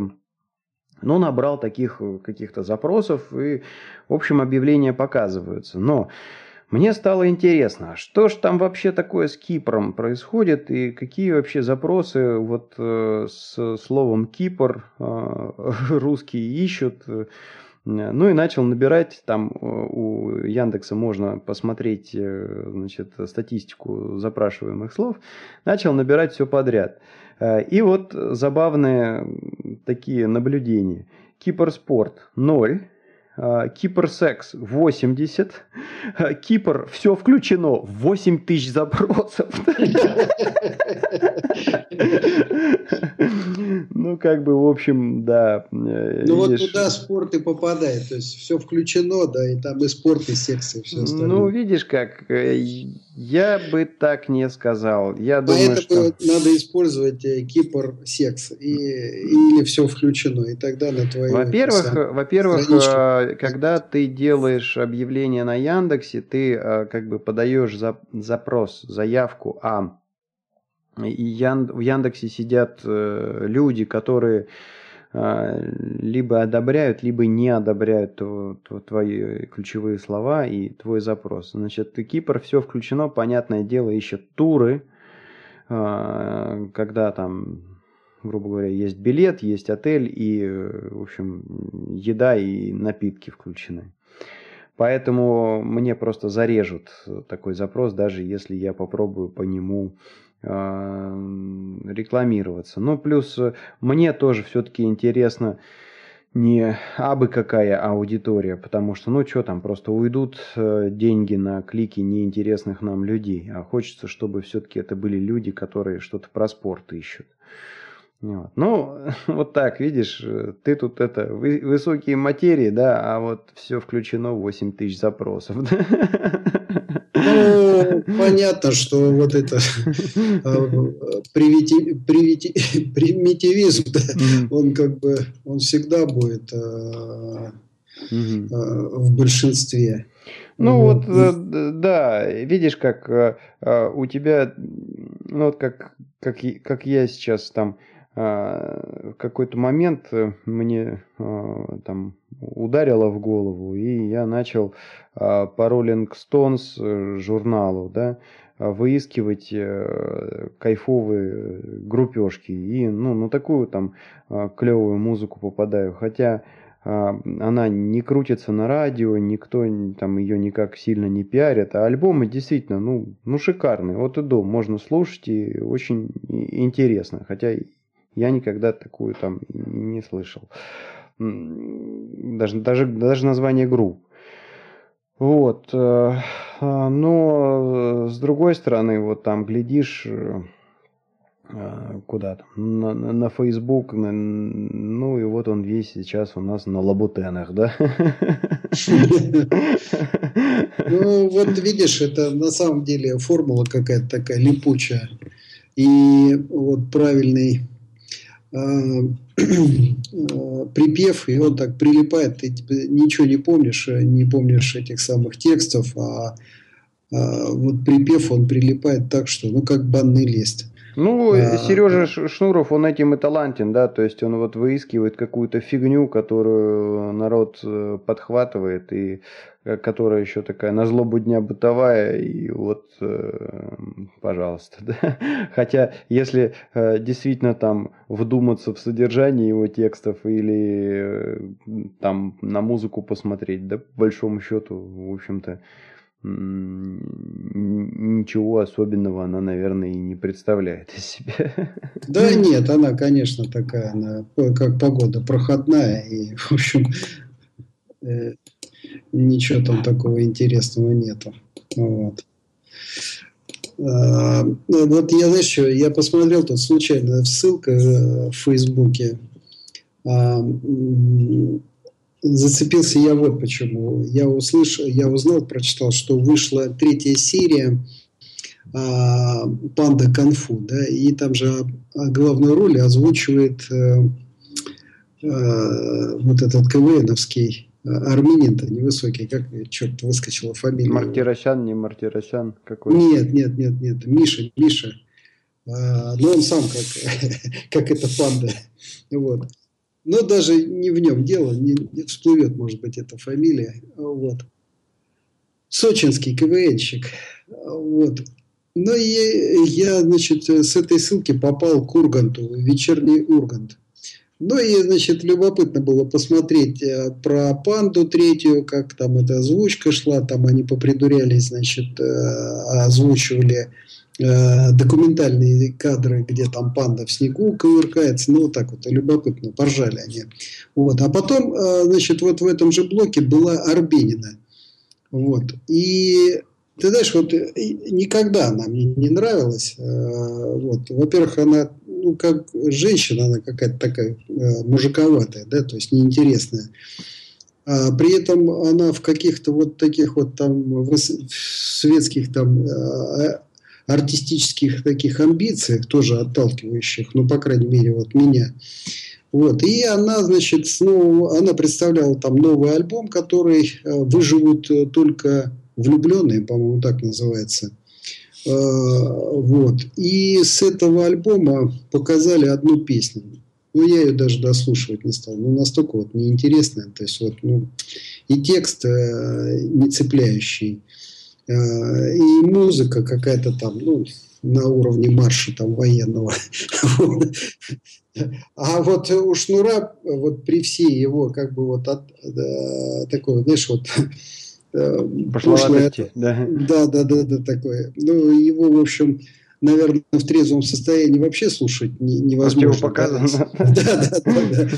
но набрал таких э, каких-то запросов и, в общем, объявления показываются. Но мне стало интересно, а что ж там вообще такое с Кипром происходит и какие вообще запросы вот э, с словом Кипр э, русские ищут. Ну и начал набирать, там у Яндекса можно посмотреть значит, статистику запрашиваемых слов, начал набирать все подряд. Э, и вот забавные такие наблюдения. Кипрспорт 0, а, Кипр секс 80, а, Кипр все включено 8 тысяч запросов. Ну, как бы, в общем, да. Э, ну, вот туда спорт и попадает. То есть, все включено, да, и там и спорт, и секс, и все остальное. Ну, видишь как, э, я бы так не сказал. Я думаю, что... надо использовать э, Кипр секс, или все включено, и тогда на твою... Во-первых, во-первых, когда ты делаешь объявление на Яндексе, ты как бы подаешь запрос, заявку, а и Ян, в Яндексе сидят э, люди, которые э, либо одобряют, либо не одобряют твои ключевые слова и твой запрос. Значит, Кипр все включено, понятное дело, ищет туры, э, когда там, грубо говоря, есть билет, есть отель и, в общем, еда и напитки включены. Поэтому мне просто зарежут такой запрос, даже если я попробую по нему а, рекламироваться. Ну, плюс э, мне тоже все-таки интересно не абы какая аудитория, потому что, ну, что там, просто уйдут э, деньги на клики неинтересных нам людей, а хочется, чтобы все-таки это были люди, которые что-то про спорт ищут. Вот. Ну, вот так, видишь, э, ты тут это, высокие материи, да, а вот все включено 8 тысяч запросов. Ну, понятно, что вот это а, примитивизм, он как бы, он всегда будет а, а, в большинстве. Ну вот, э, да, видишь, как у тебя, ну вот как, как, как я сейчас там какой-то момент э, мне а, там ударило в голову, и я начал а, по Rolling Stones э, журналу, да, выискивать э, кайфовые группежки и ну на такую там клевую музыку попадаю, хотя она не крутится на радио, никто там ее никак сильно не пиарит, а альбомы действительно, ну, ну шикарные, от и до, можно слушать и очень интересно, хотя я никогда такую там не слышал. даже, даже, даже название групп. Вот. Э, а, но с другой стороны, вот там глядишь куда там, на, на, Facebook, на, ну и вот он весь сейчас у нас на лабутенах, да? Ну, вот видишь, это на самом деле формула какая-то такая липучая. И вот правильный припев, и он так прилипает, ты ничего не помнишь, не помнишь этих самых текстов, а, а вот припев, он прилипает так, что, ну, как банный лист. Ну, а, Сережа Шнуров, он этим и талантен, да, то есть он вот выискивает какую-то фигню, которую народ э, подхватывает, и э, которая еще такая на злобу дня бытовая, и вот, э, пожалуйста, да. Хотя, если действительно там вдуматься в содержание его текстов или там на музыку посмотреть, да, по большому счету, в общем-то, ничего особенного она, наверное, и не представляет из себя. Да нет, она, конечно, такая, она как погода проходная, и, в общем, э, ничего там такого интересного нету. Вот. А, вот я, знаешь, я посмотрел тут случайно ссылка э, в Фейсбуке. А, зацепился я вот почему. Я услышал, я узнал, прочитал, что вышла третья серия а, Панда Конфу, да, и там же главную роль озвучивает а, а, вот этот КВНовский армянин-то невысокий, как, черт, выскочила фамилия. Мартиросян, не Мартиросян какой? Нет, нет, нет, нет, Миша, Миша. А, но он сам как, как эта панда. Вот. Но даже не в нем дело, не, не всплывет, может быть, эта фамилия. Вот. Сочинский КВНщик. Вот. Ну и я, значит, с этой ссылки попал к Урганту, вечерний Ургант. Ну и, значит, любопытно было посмотреть э, про панду третью, как там эта озвучка шла, там они попридурялись, значит, э, озвучивали Э, документальные кадры, где там панда в снегу кувыркается, ну вот так вот, любопытно, поржали они. Вот. А потом, э, значит, вот в этом же блоке была Арбенина. Вот. И ты знаешь, вот никогда она мне не нравилась. Э, вот. Во-первых, она, ну, как женщина, она какая-то такая мужиковатая, да, то есть неинтересная. А при этом она в каких-то вот таких вот там светских там артистических таких амбициях, тоже отталкивающих, ну, по крайней мере, вот меня. Вот. И она, значит, снова, она представляла там новый альбом, который э, выживут э, только влюбленные, по-моему, так называется. Э, вот. И с этого альбома показали одну песню. Ну, я ее даже дослушивать не стал. Ну, настолько вот неинтересная. То есть, вот, ну, и текст не цепляющий. Э, и музыка какая-то там, ну, на уровне марша там военного. А вот у Шнура, вот при всей его, как бы вот от, да, такой, знаешь, вот э, прошлое, да. да, да, да, да, такое. Ну, его, в общем, наверное, в трезвом состоянии вообще слушать невозможно. Показано. Да, да, да, да.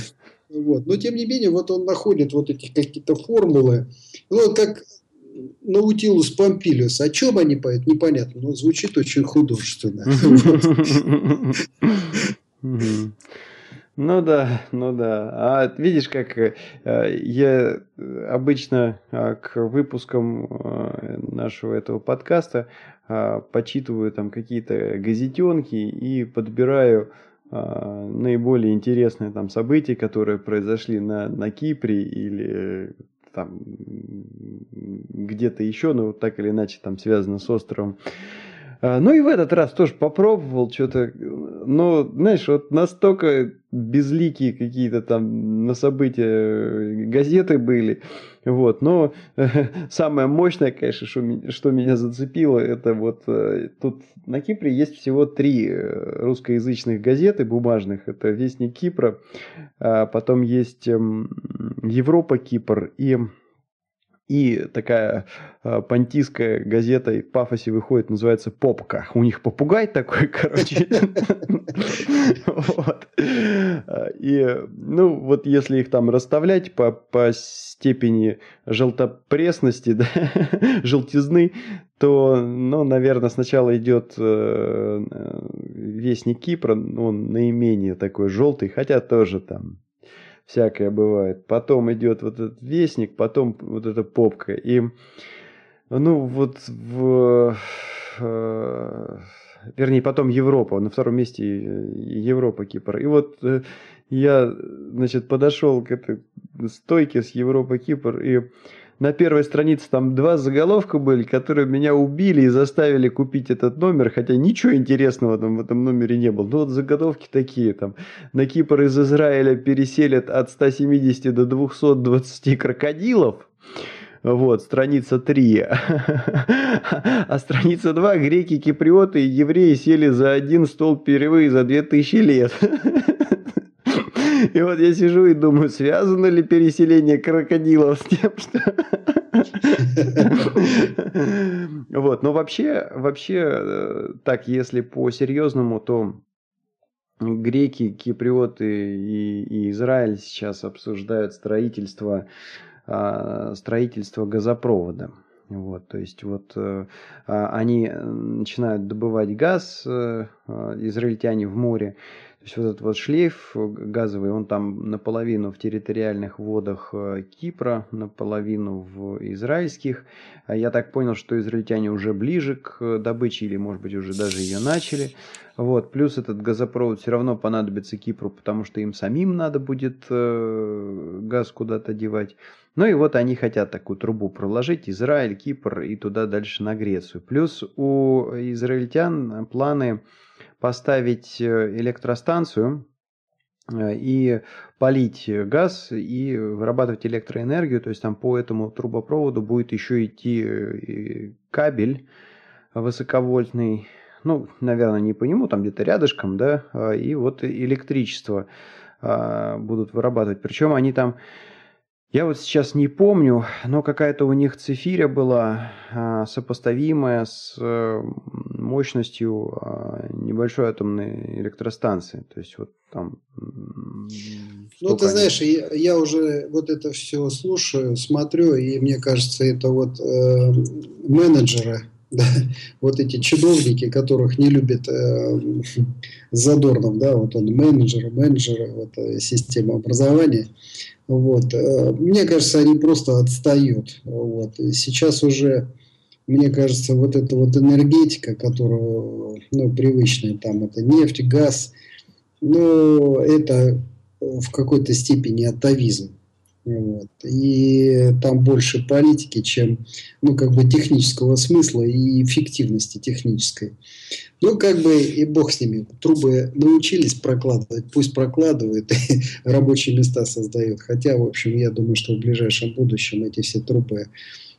Вот. Но, тем не менее, вот он находит вот эти какие-то формулы. Ну, как Наутилус Помпилиус. О чем они поют, непонятно, но звучит очень художественно. Ну да, ну да. А видишь, как э, я обычно э, к выпускам э, нашего этого подкаста почитываю там какие-то газетенки и подбираю наиболее интересные там события, которые произошли на, на Кипре или там где-то еще, но так или иначе там связано с островом. А, ну и в этот раз тоже попробовал что-то, но, знаешь, вот настолько безликие какие-то там на события газеты были, вот, но самое мощное, конечно, что, что меня зацепило, это вот э, тут на Кипре есть всего три э, русскоязычных газеты бумажных, это Вестник Кипра, а потом есть эм, Европа Кипр и и такая э, понтийская газета в пафосе выходит, называется «Попка». У них попугай такой, короче. И, ну, вот если их там расставлять по, степени желтопресности, желтизны, то, ну, наверное, сначала идет э, Вестник Кипра, он наименее такой желтый, хотя тоже там всякое бывает. Потом идет вот этот вестник, потом вот эта попка. И, ну, вот в... Э, вернее, потом Европа, на втором месте Европа, Кипр. И вот э, я, значит, подошел к этой стойке с Европа, Кипр, и на первой странице там два заголовка были, которые меня убили и заставили купить этот номер, хотя ничего интересного там в этом номере не было. Ну вот заголовки такие там. На Кипр из Израиля переселят от 170 до 220 крокодилов. Вот, страница 3. А страница 2. Греки, киприоты и евреи сели за один стол впервые за 2000 лет. И вот я сижу и думаю, связано ли переселение крокодилов с тем, что... Вот, но вообще, вообще, э, так, если по-серьезному, то греки, киприоты и, и Израиль сейчас обсуждают строительство, а, строительство газопровода. Вот, то есть вот э, а, они начинают добывать газ, э, израильтяне в море, есть вот этот вот шлейф газовый, он там наполовину в территориальных водах э, Кипра, наполовину в израильских. А я так понял, что израильтяне уже ближе к добыче или, может быть, уже даже ее начали. Вот. Плюс этот газопровод все равно понадобится Кипру, потому что им самим надо будет э, газ куда-то девать. Ну и вот они хотят такую трубу проложить, Израиль, Кипр и туда дальше на Грецию. Плюс у израильтян планы поставить э, электростанцию э, и полить газ и вырабатывать электроэнергию. То есть там по этому трубопроводу будет еще идти э, кабель высоковольтный, ну, наверное, не по нему, там где-то рядышком, да, а, и вот электричество а, будут вырабатывать. Причем они там я вот сейчас не помню, но какая-то у них цифиря была а, сопоставимая с э, мощностью а, небольшой атомной электростанции. То есть вот там... Ну, ты знаешь, я, я уже вот это все слушаю, смотрю, и мне кажется, это вот э, менеджеры, да, вот эти чиновники, которых не любит э, Задорнов, да, вот он менеджер, менеджер, вот, э, система образования, вот. Э, мне кажется, они просто отстают. Вот. сейчас уже, мне кажется, вот эта вот энергетика, которая ну, привычная, там это нефть, газ, ну, это в какой-то степени атовизм. Вот. И там больше политики, чем ну, как бы технического смысла и эффективности технической. Ну, как бы и бог с ними. Трубы научились прокладывать, пусть прокладывают и рабочие места создают. Хотя, в общем, я думаю, что в ближайшем будущем эти все трубы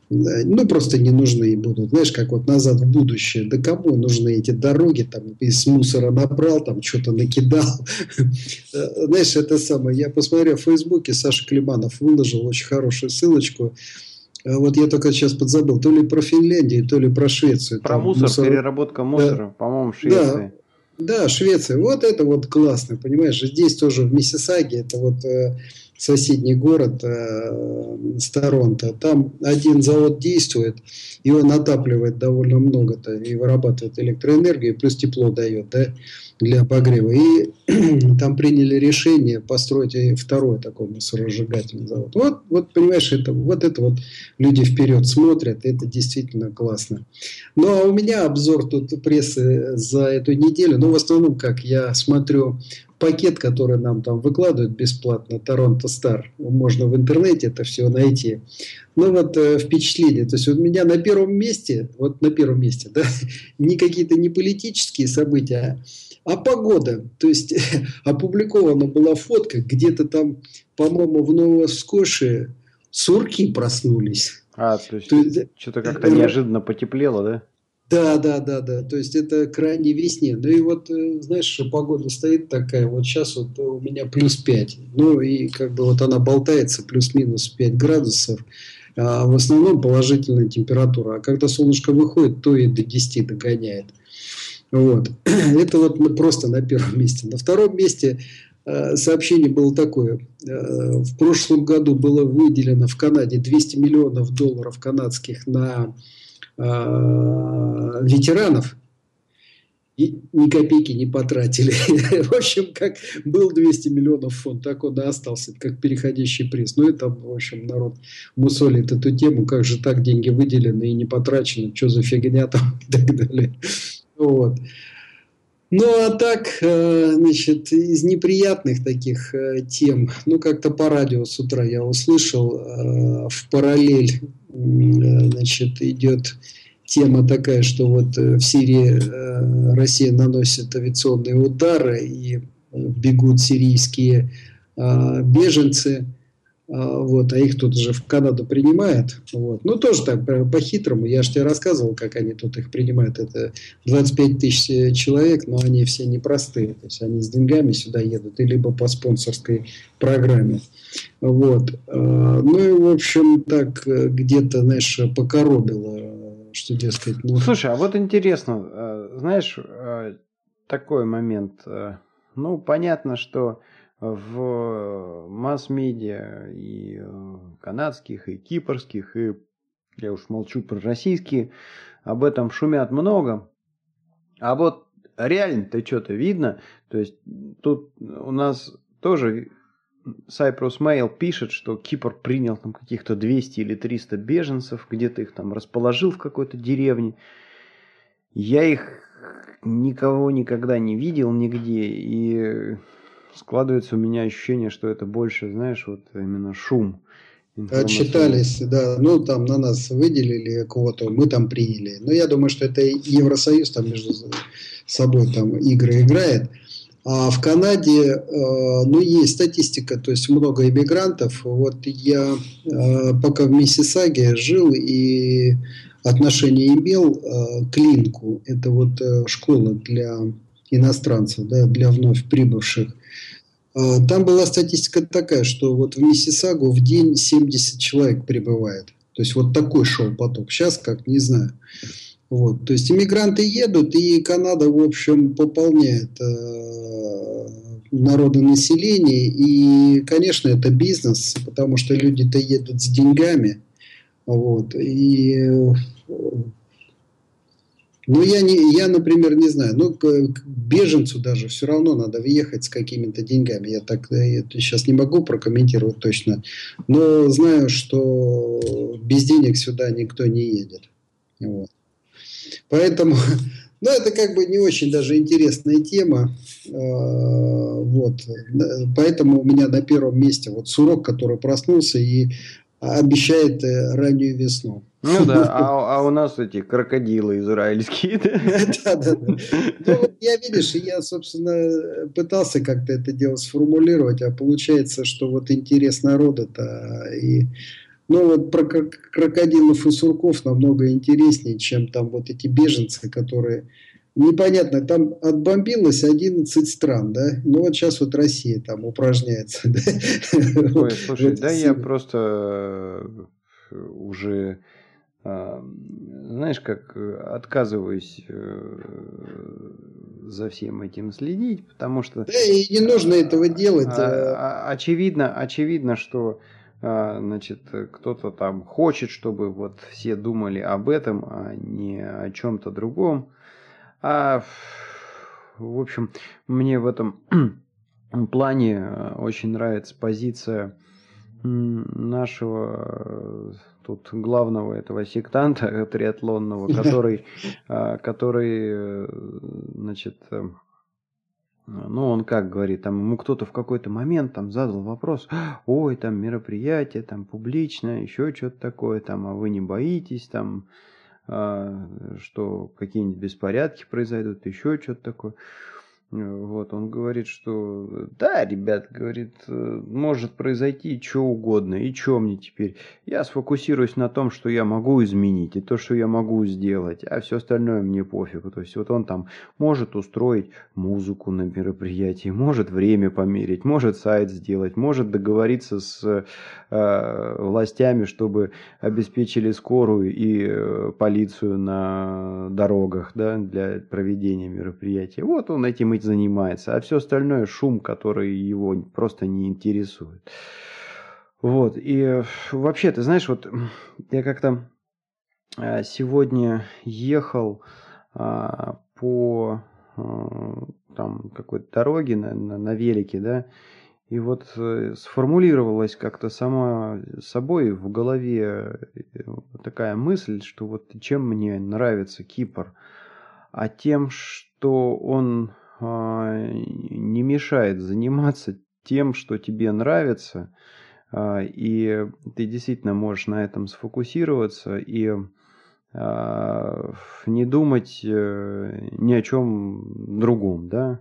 ну, просто не нужны будут. Знаешь, как вот назад в будущее. Да кому нужны эти дороги, там, из мусора набрал, там, что-то накидал. Знаешь, это самое, я посмотрел в Фейсбуке, Саша Климанов выложил очень хорошую ссылочку. Вот я только сейчас подзабыл, то ли про Финляндию, то ли про Швецию. Про мусор, мусор, переработка мусора, да. по-моему, в Швеции. Да, да, Швеция. Вот это вот классно, понимаешь? Здесь тоже в Миссисаге, это вот э, соседний город э, с. Там один завод действует, и он отапливает довольно много-то и вырабатывает электроэнергию, плюс тепло дает да, для обогрева. И там приняли решение построить второй такой мусоросжигательный завод. Вот, вот понимаешь, это, вот это вот люди вперед смотрят, это действительно классно. Ну, а у меня обзор тут прессы за эту неделю, ну, в основном, как я смотрю пакет, который нам там выкладывают бесплатно, Торонто Стар. Можно в интернете это все найти. Ну вот э, впечатление. То есть у меня на первом месте, вот на первом месте, да, не какие-то не политические события, а, а погода. То есть опубликована была фотка, где-то там, по-моему, в Новоскоше сурки проснулись. А, то есть, то есть что-то как-то неожиданно потеплело, да? Да, да, да, да. То есть это крайне весне. Ну и вот, э, знаешь, погода стоит такая. Вот сейчас вот у меня плюс 5. Ну и как бы вот она болтается плюс-минус 5 градусов. а в основном положительная температура. А когда солнышко выходит, то и до 10 догоняет. Вот. Это вот просто на первом месте. На втором месте э, сообщение было такое. Э, в прошлом году было выделено в Канаде 200 миллионов долларов канадских на ветеранов и ни копейки не потратили. В общем, как был 200 миллионов фонд, так он и остался, как переходящий приз. Ну, это, в общем, народ мусолит эту тему, как же так деньги выделены и не потрачены, что за фигня там и так далее. Вот. Ну, а так, э, значит, из неприятных таких э, тем, ну, как-то по радио с утра я услышал, э, в параллель, значит, идет тема такая, что вот в Сирии Россия наносит авиационные удары и бегут сирийские беженцы – вот, а их тут же в Канаду принимают. Вот. Ну, тоже так, по-хитрому. Я же тебе рассказывал, как они тут их принимают. Это 25 тысяч э, человек, но они все непростые. То есть они с деньгами сюда едут, и либо по спонсорской программе. Вот. А, ну и, в общем, так э, где-то, знаешь, покоробило, что, дескать... Ну... Слушай, а вот интересно, э, знаешь, такой момент. Ну, понятно, что в масс-медиа и э, канадских, и кипрских, и я уж молчу про российские, об этом шумят много. А вот реально-то что-то видно. То есть тут у нас тоже Cyprus Mail пишет, что Кипр принял там каких-то 200 или 300 беженцев, где-то их там расположил в какой-то деревне. Я их никого никогда не видел нигде, и складывается у меня ощущение, что это больше, знаешь, вот именно шум. Отчитались, да, ну там на нас выделили кого-то, мы там приняли. Но я думаю, что это Евросоюз там между собой там игры играет. А в Канаде, э, ну, есть статистика, то есть много иммигрантов. Вот я э, пока в Миссисаге жил и отношение имел э, к Линку. Это вот э, школа для иностранцев, да, для вновь прибывших. А, там была статистика такая, что вот в Миссисагу в день 70 человек прибывает. То есть вот такой шел поток. Сейчас как, не знаю. Вот. То есть иммигранты едут, и Канада, в общем, пополняет э, народонаселение. И, конечно, это бизнес, потому что люди-то едут с деньгами. Вот. И ну, я, не, я, например, не знаю. Ну, к, к беженцу даже все равно надо въехать с какими-то деньгами. Я так я сейчас не могу прокомментировать точно. Но знаю, что без денег сюда никто не едет. Вот. Поэтому, ну, это как бы не очень даже интересная тема. А, вот. Поэтому у меня на первом месте вот Сурок, который проснулся и обещает э, раннюю весну. Ну да, а, а у нас эти крокодилы израильские. Да, да, да. Ну, вот я, видишь, я, собственно, пытался как-то это дело сформулировать, а получается, что вот интерес народа-то и ну вот про крокодилов и сурков намного интереснее, чем там вот эти беженцы, которые непонятно, там отбомбилось 11 стран, да? Ну вот сейчас вот Россия там упражняется. Да? Ой, слушай, да я просто э, уже а, знаешь, как э, отказываюсь э, за всем этим следить, потому что... Да и не нужно этого делать. А, а, очевидно, очевидно, что значит, кто-то там хочет, чтобы вот все думали об этом, а не о чем-то другом. А, в общем, мне в этом плане э, очень нравится позиция нашего тут главного этого сектанта триатлонного, который, а, который, э, значит, э, ну, он как говорит, там ему кто-то в какой-то момент там задал вопрос, ой, там мероприятие, там публичное, еще что-то такое, там, а вы не боитесь, там, а, что какие-нибудь беспорядки произойдут, еще что-то такое. Вот, он говорит, что да, ребят, говорит, может произойти что угодно, и что мне теперь? Я сфокусируюсь на том, что я могу изменить, и то, что я могу сделать, а все остальное мне пофигу. То есть вот он там может устроить музыку на мероприятии, может время померить, может сайт сделать, может договориться с э, властями, чтобы обеспечили скорую и э, полицию на дорогах да, для проведения мероприятия. Вот он этим и занимается, а все остальное шум, который его просто не интересует. Вот, и вообще, ты знаешь, вот я как-то а, сегодня ехал а, по а, там какой-то дороге на, на, на велике, да, и вот э, сформулировалась как-то сама собой в голове э, такая мысль, что вот чем мне нравится Кипр, а тем, что он не мешает заниматься тем, что тебе нравится, а, и ты действительно можешь на этом сфокусироваться и а, не думать э, ни о чем другом, да,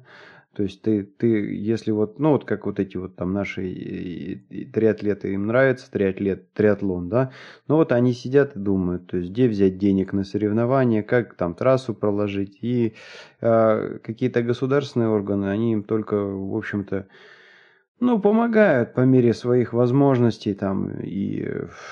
то есть ты, ты, если вот, ну вот как вот эти вот там наши триатлеты, им нравится триатлет, триатлон, да, но вот они сидят и думают, то есть где взять денег на соревнования, как там трассу проложить, и э, какие-то государственные органы, они им только, в общем-то, ну, помогают по мере своих возможностей там и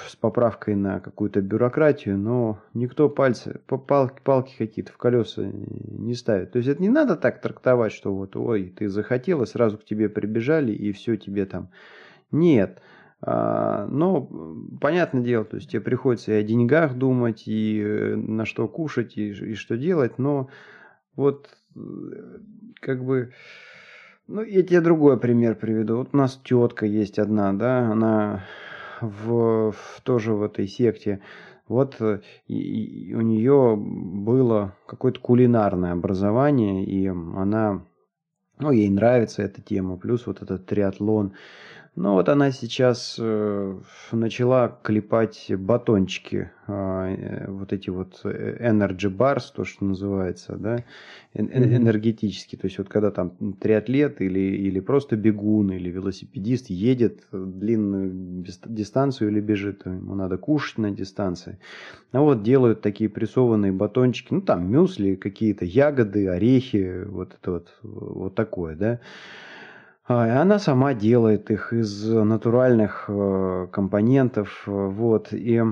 с поправкой на какую-то бюрократию, но никто пальцы, палки, палки какие-то в колеса не ставит. То есть это не надо так трактовать, что вот, ой, ты захотел, и сразу к тебе прибежали, и все тебе там. Нет. А, но, понятное дело, то есть тебе приходится и о деньгах думать, и э, на что кушать, и, и что делать, но вот э, как бы ну, я тебе другой пример приведу. Вот у нас тетка есть одна, да, она в, в тоже в этой секте. Вот э, и, и у нее было какое-то кулинарное образование, и она, ну, ей нравится эта тема, плюс вот этот триатлон. Ну вот она сейчас э, начала клепать батончики, а, э, вот эти вот э, energy bars, то, что называется, да, энергетические. То есть вот когда там триатлет или, или просто бегун или велосипедист едет длинную дистанцию или бежит, ему надо кушать на дистанции. А вот делают такие прессованные батончики, ну там мюсли, какие-то ягоды, орехи, вот это вот, вот такое, да. А, она сама делает их из натуральных э, компонентов. Э, вот. И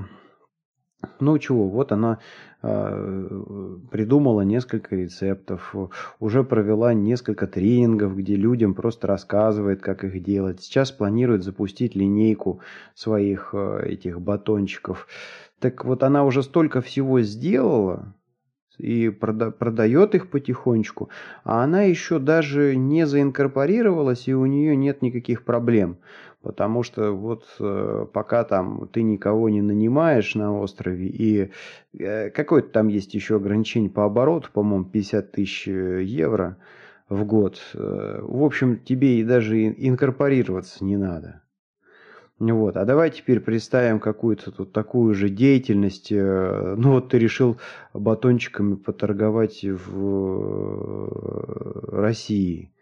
ну чего, вот она э, придумала несколько рецептов, уже провела несколько тренингов, где людям просто рассказывает, как их делать. Сейчас планирует запустить линейку своих этих батончиков. Так вот она уже столько всего сделала, и прода продает их потихонечку, а она еще даже не заинкорпорировалась, и у нее нет никаких проблем. Потому что вот э, пока там ты никого не нанимаешь на острове, и э, какое-то там есть еще ограничение по обороту, по-моему, 50 тысяч э, евро в год. В общем, тебе и даже инкорпорироваться не надо. Вот. А давай теперь представим какую-то тут такую же деятельность. Э, ну вот ты решил батончиками поторговать в э, России.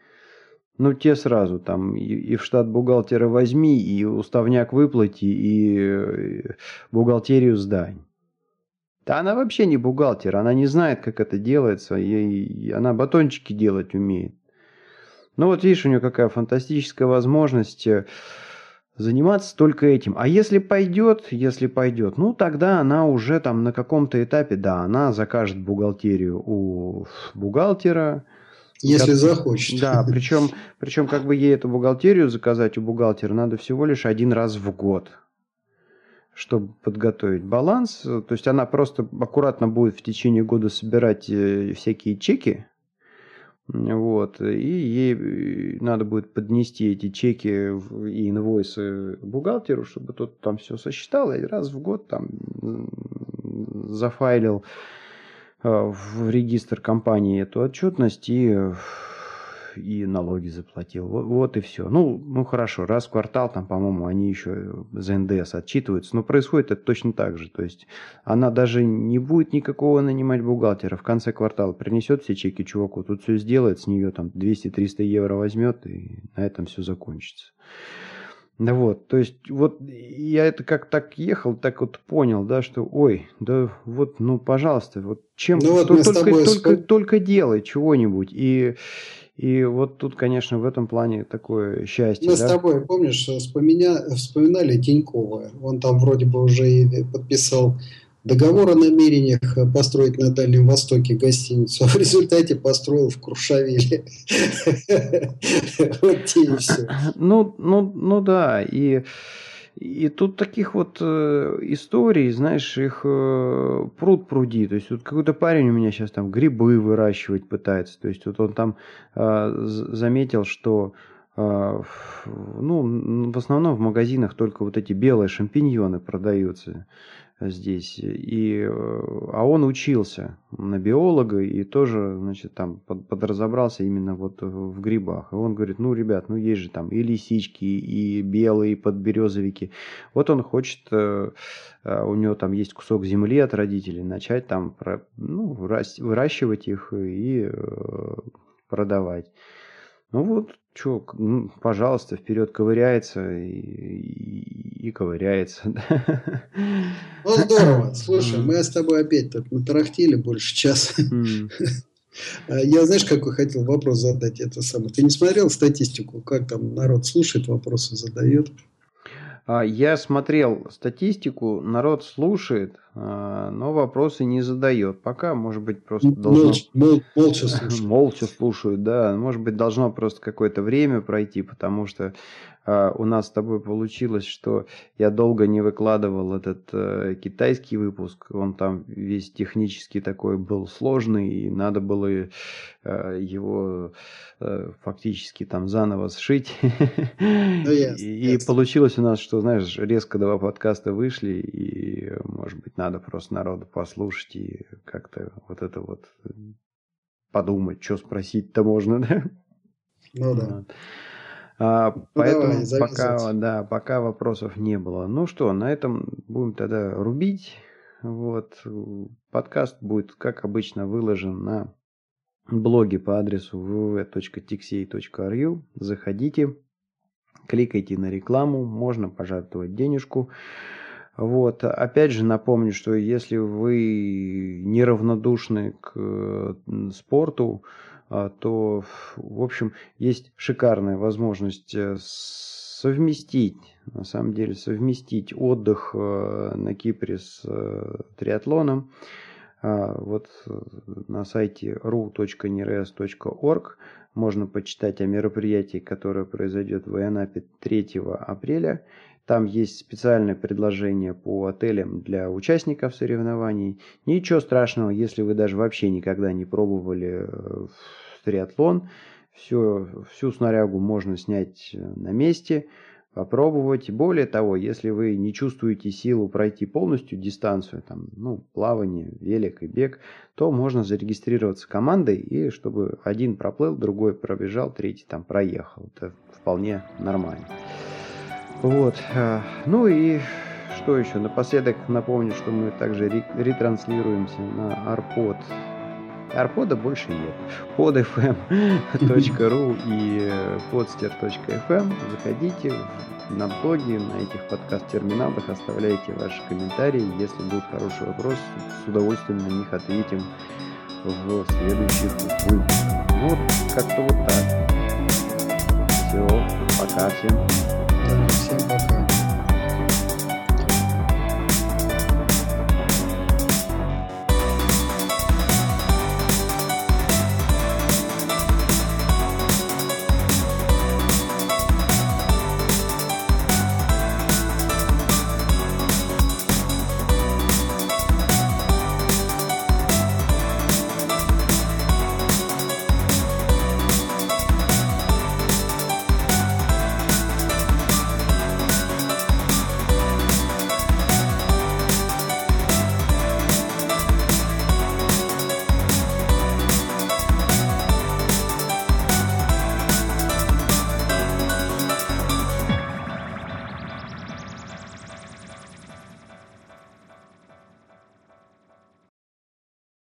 Ну, те сразу там и, в штат бухгалтера возьми, и уставняк выплати, и э, бухгалтерию сдай. Да она вообще не бухгалтер, она не знает, как это делается, и она батончики делать умеет. Ну вот видишь, у нее какая фантастическая возможность заниматься только этим. А если пойдет, если пойдет, ну тогда она уже там на каком-то этапе, да, она закажет бухгалтерию у бухгалтера. Если как, захочет. Да, причем, причем как бы ей эту бухгалтерию заказать у бухгалтера надо всего лишь один раз в год чтобы подготовить баланс. То есть она просто аккуратно будет в течение года собирать э, всякие чеки вот. И ей э, надо будет поднести эти чеки и инвойсы бухгалтеру, чтобы тот там все сосчитал и раз в год там зафайлил э, в регистр компании эту отчетность и и налоги заплатил. Вот, вот и все. Ну, ну хорошо, раз в квартал, там, по-моему, они еще за НДС отчитываются, но происходит это точно так же. То есть она даже не будет никакого нанимать бухгалтера. В конце квартала принесет все чеки чуваку, тут все сделает, с нее там 200-300 евро возьмет, и на этом все закончится. Да вот, то есть вот я это как так ехал, так вот понял, да, что ой, да вот, ну, пожалуйста, вот чем ну, вот то, только, тобой... только, только делай чего-нибудь. И, и вот тут, конечно, в этом плане такое счастье. Мы да? с тобой, помнишь, вспоминя... вспоминали Тинькова. Он там вроде бы уже и подписал договор о намерениях построить на Дальнем Востоке гостиницу, а в результате построил в Крушавеле. Вот те и все. Ну, ну, ну да, и и тут таких вот э, историй, знаешь, их э, пруд пруди. То есть вот какой-то парень у меня сейчас там грибы выращивать пытается. То есть вот он там э, заметил, что э, ну, в основном в магазинах только вот эти белые шампиньоны продаются здесь. И, э, а он учился на биолога и тоже, значит, там подразобрался именно вот в грибах. И он говорит, ну, ребят, ну, есть же там и лисички, и белые подберезовики. Вот он хочет, э, э, у него там есть кусок земли от родителей, начать там ну, выращивать их и продавать. Ну вот, ну, пожалуйста, вперед ковыряется и, и, и ковыряется. Ну здорово. Слушай, мы с тобой опять тут натарахтели больше часа. А я, знаешь, какой хотел вопрос задать? Это самое. Ты не смотрел статистику, как там народ слушает, вопросы задает? Я смотрел статистику, народ слушает, а, но вопросы не задает. Пока, может быть, просто должно... Молча, мол, молча слушают. Молча слушают, да. Может быть, должно просто какое-то время пройти, потому что а, у нас с тобой получилось, что я долго не выкладывал этот э, китайский выпуск. Он там весь технически такой был сложный, и надо было э, его э, фактически там заново сшить. Ну, и получилось у нас, что, знаешь, резко два подкаста вышли, и, может быть, надо просто народу послушать и как-то вот это вот подумать, что спросить-то можно, да? Ну да. А, ну, поэтому давай, пока, да, пока вопросов не было. Ну что, на этом будем тогда рубить. Вот. Подкаст будет, как обычно, выложен на блоге по адресу www.tixey.ru. Заходите, кликайте на рекламу, можно пожертвовать денежку. Вот. Опять же напомню, что если вы неравнодушны к спорту, а, то, в общем, есть шикарная возможность э, совместить, на самом деле, совместить отдых э, на Кипре с э, триатлоном. А, вот на сайте ru.neres.org можно почитать о мероприятии, которое произойдет в Анапе 3 апреля. Там есть специальное предложение по отелям для участников соревнований. Ничего страшного, если вы даже вообще никогда не пробовали э, триатлон. Все, всю снарягу можно снять э, на месте, попробовать. Более того, если вы не чувствуете силу пройти полностью дистанцию, там, ну, плавание, велик и бег, то можно зарегистрироваться командой, и чтобы один проплыл, другой пробежал, третий там проехал. Это вполне нормально. Вот. Э, ну и что еще? Напоследок напомню, что мы также ретранслируемся на Arpod. Арпода больше нет. podfm.ru и podster.fm. Заходите на блоги, на этих подкаст-терминалах, оставляйте ваши комментарии. Если будут хорошие вопросы, с удовольствием на них ответим в следующих выпусках. Вот как-то вот так. Все, пока всем. Всем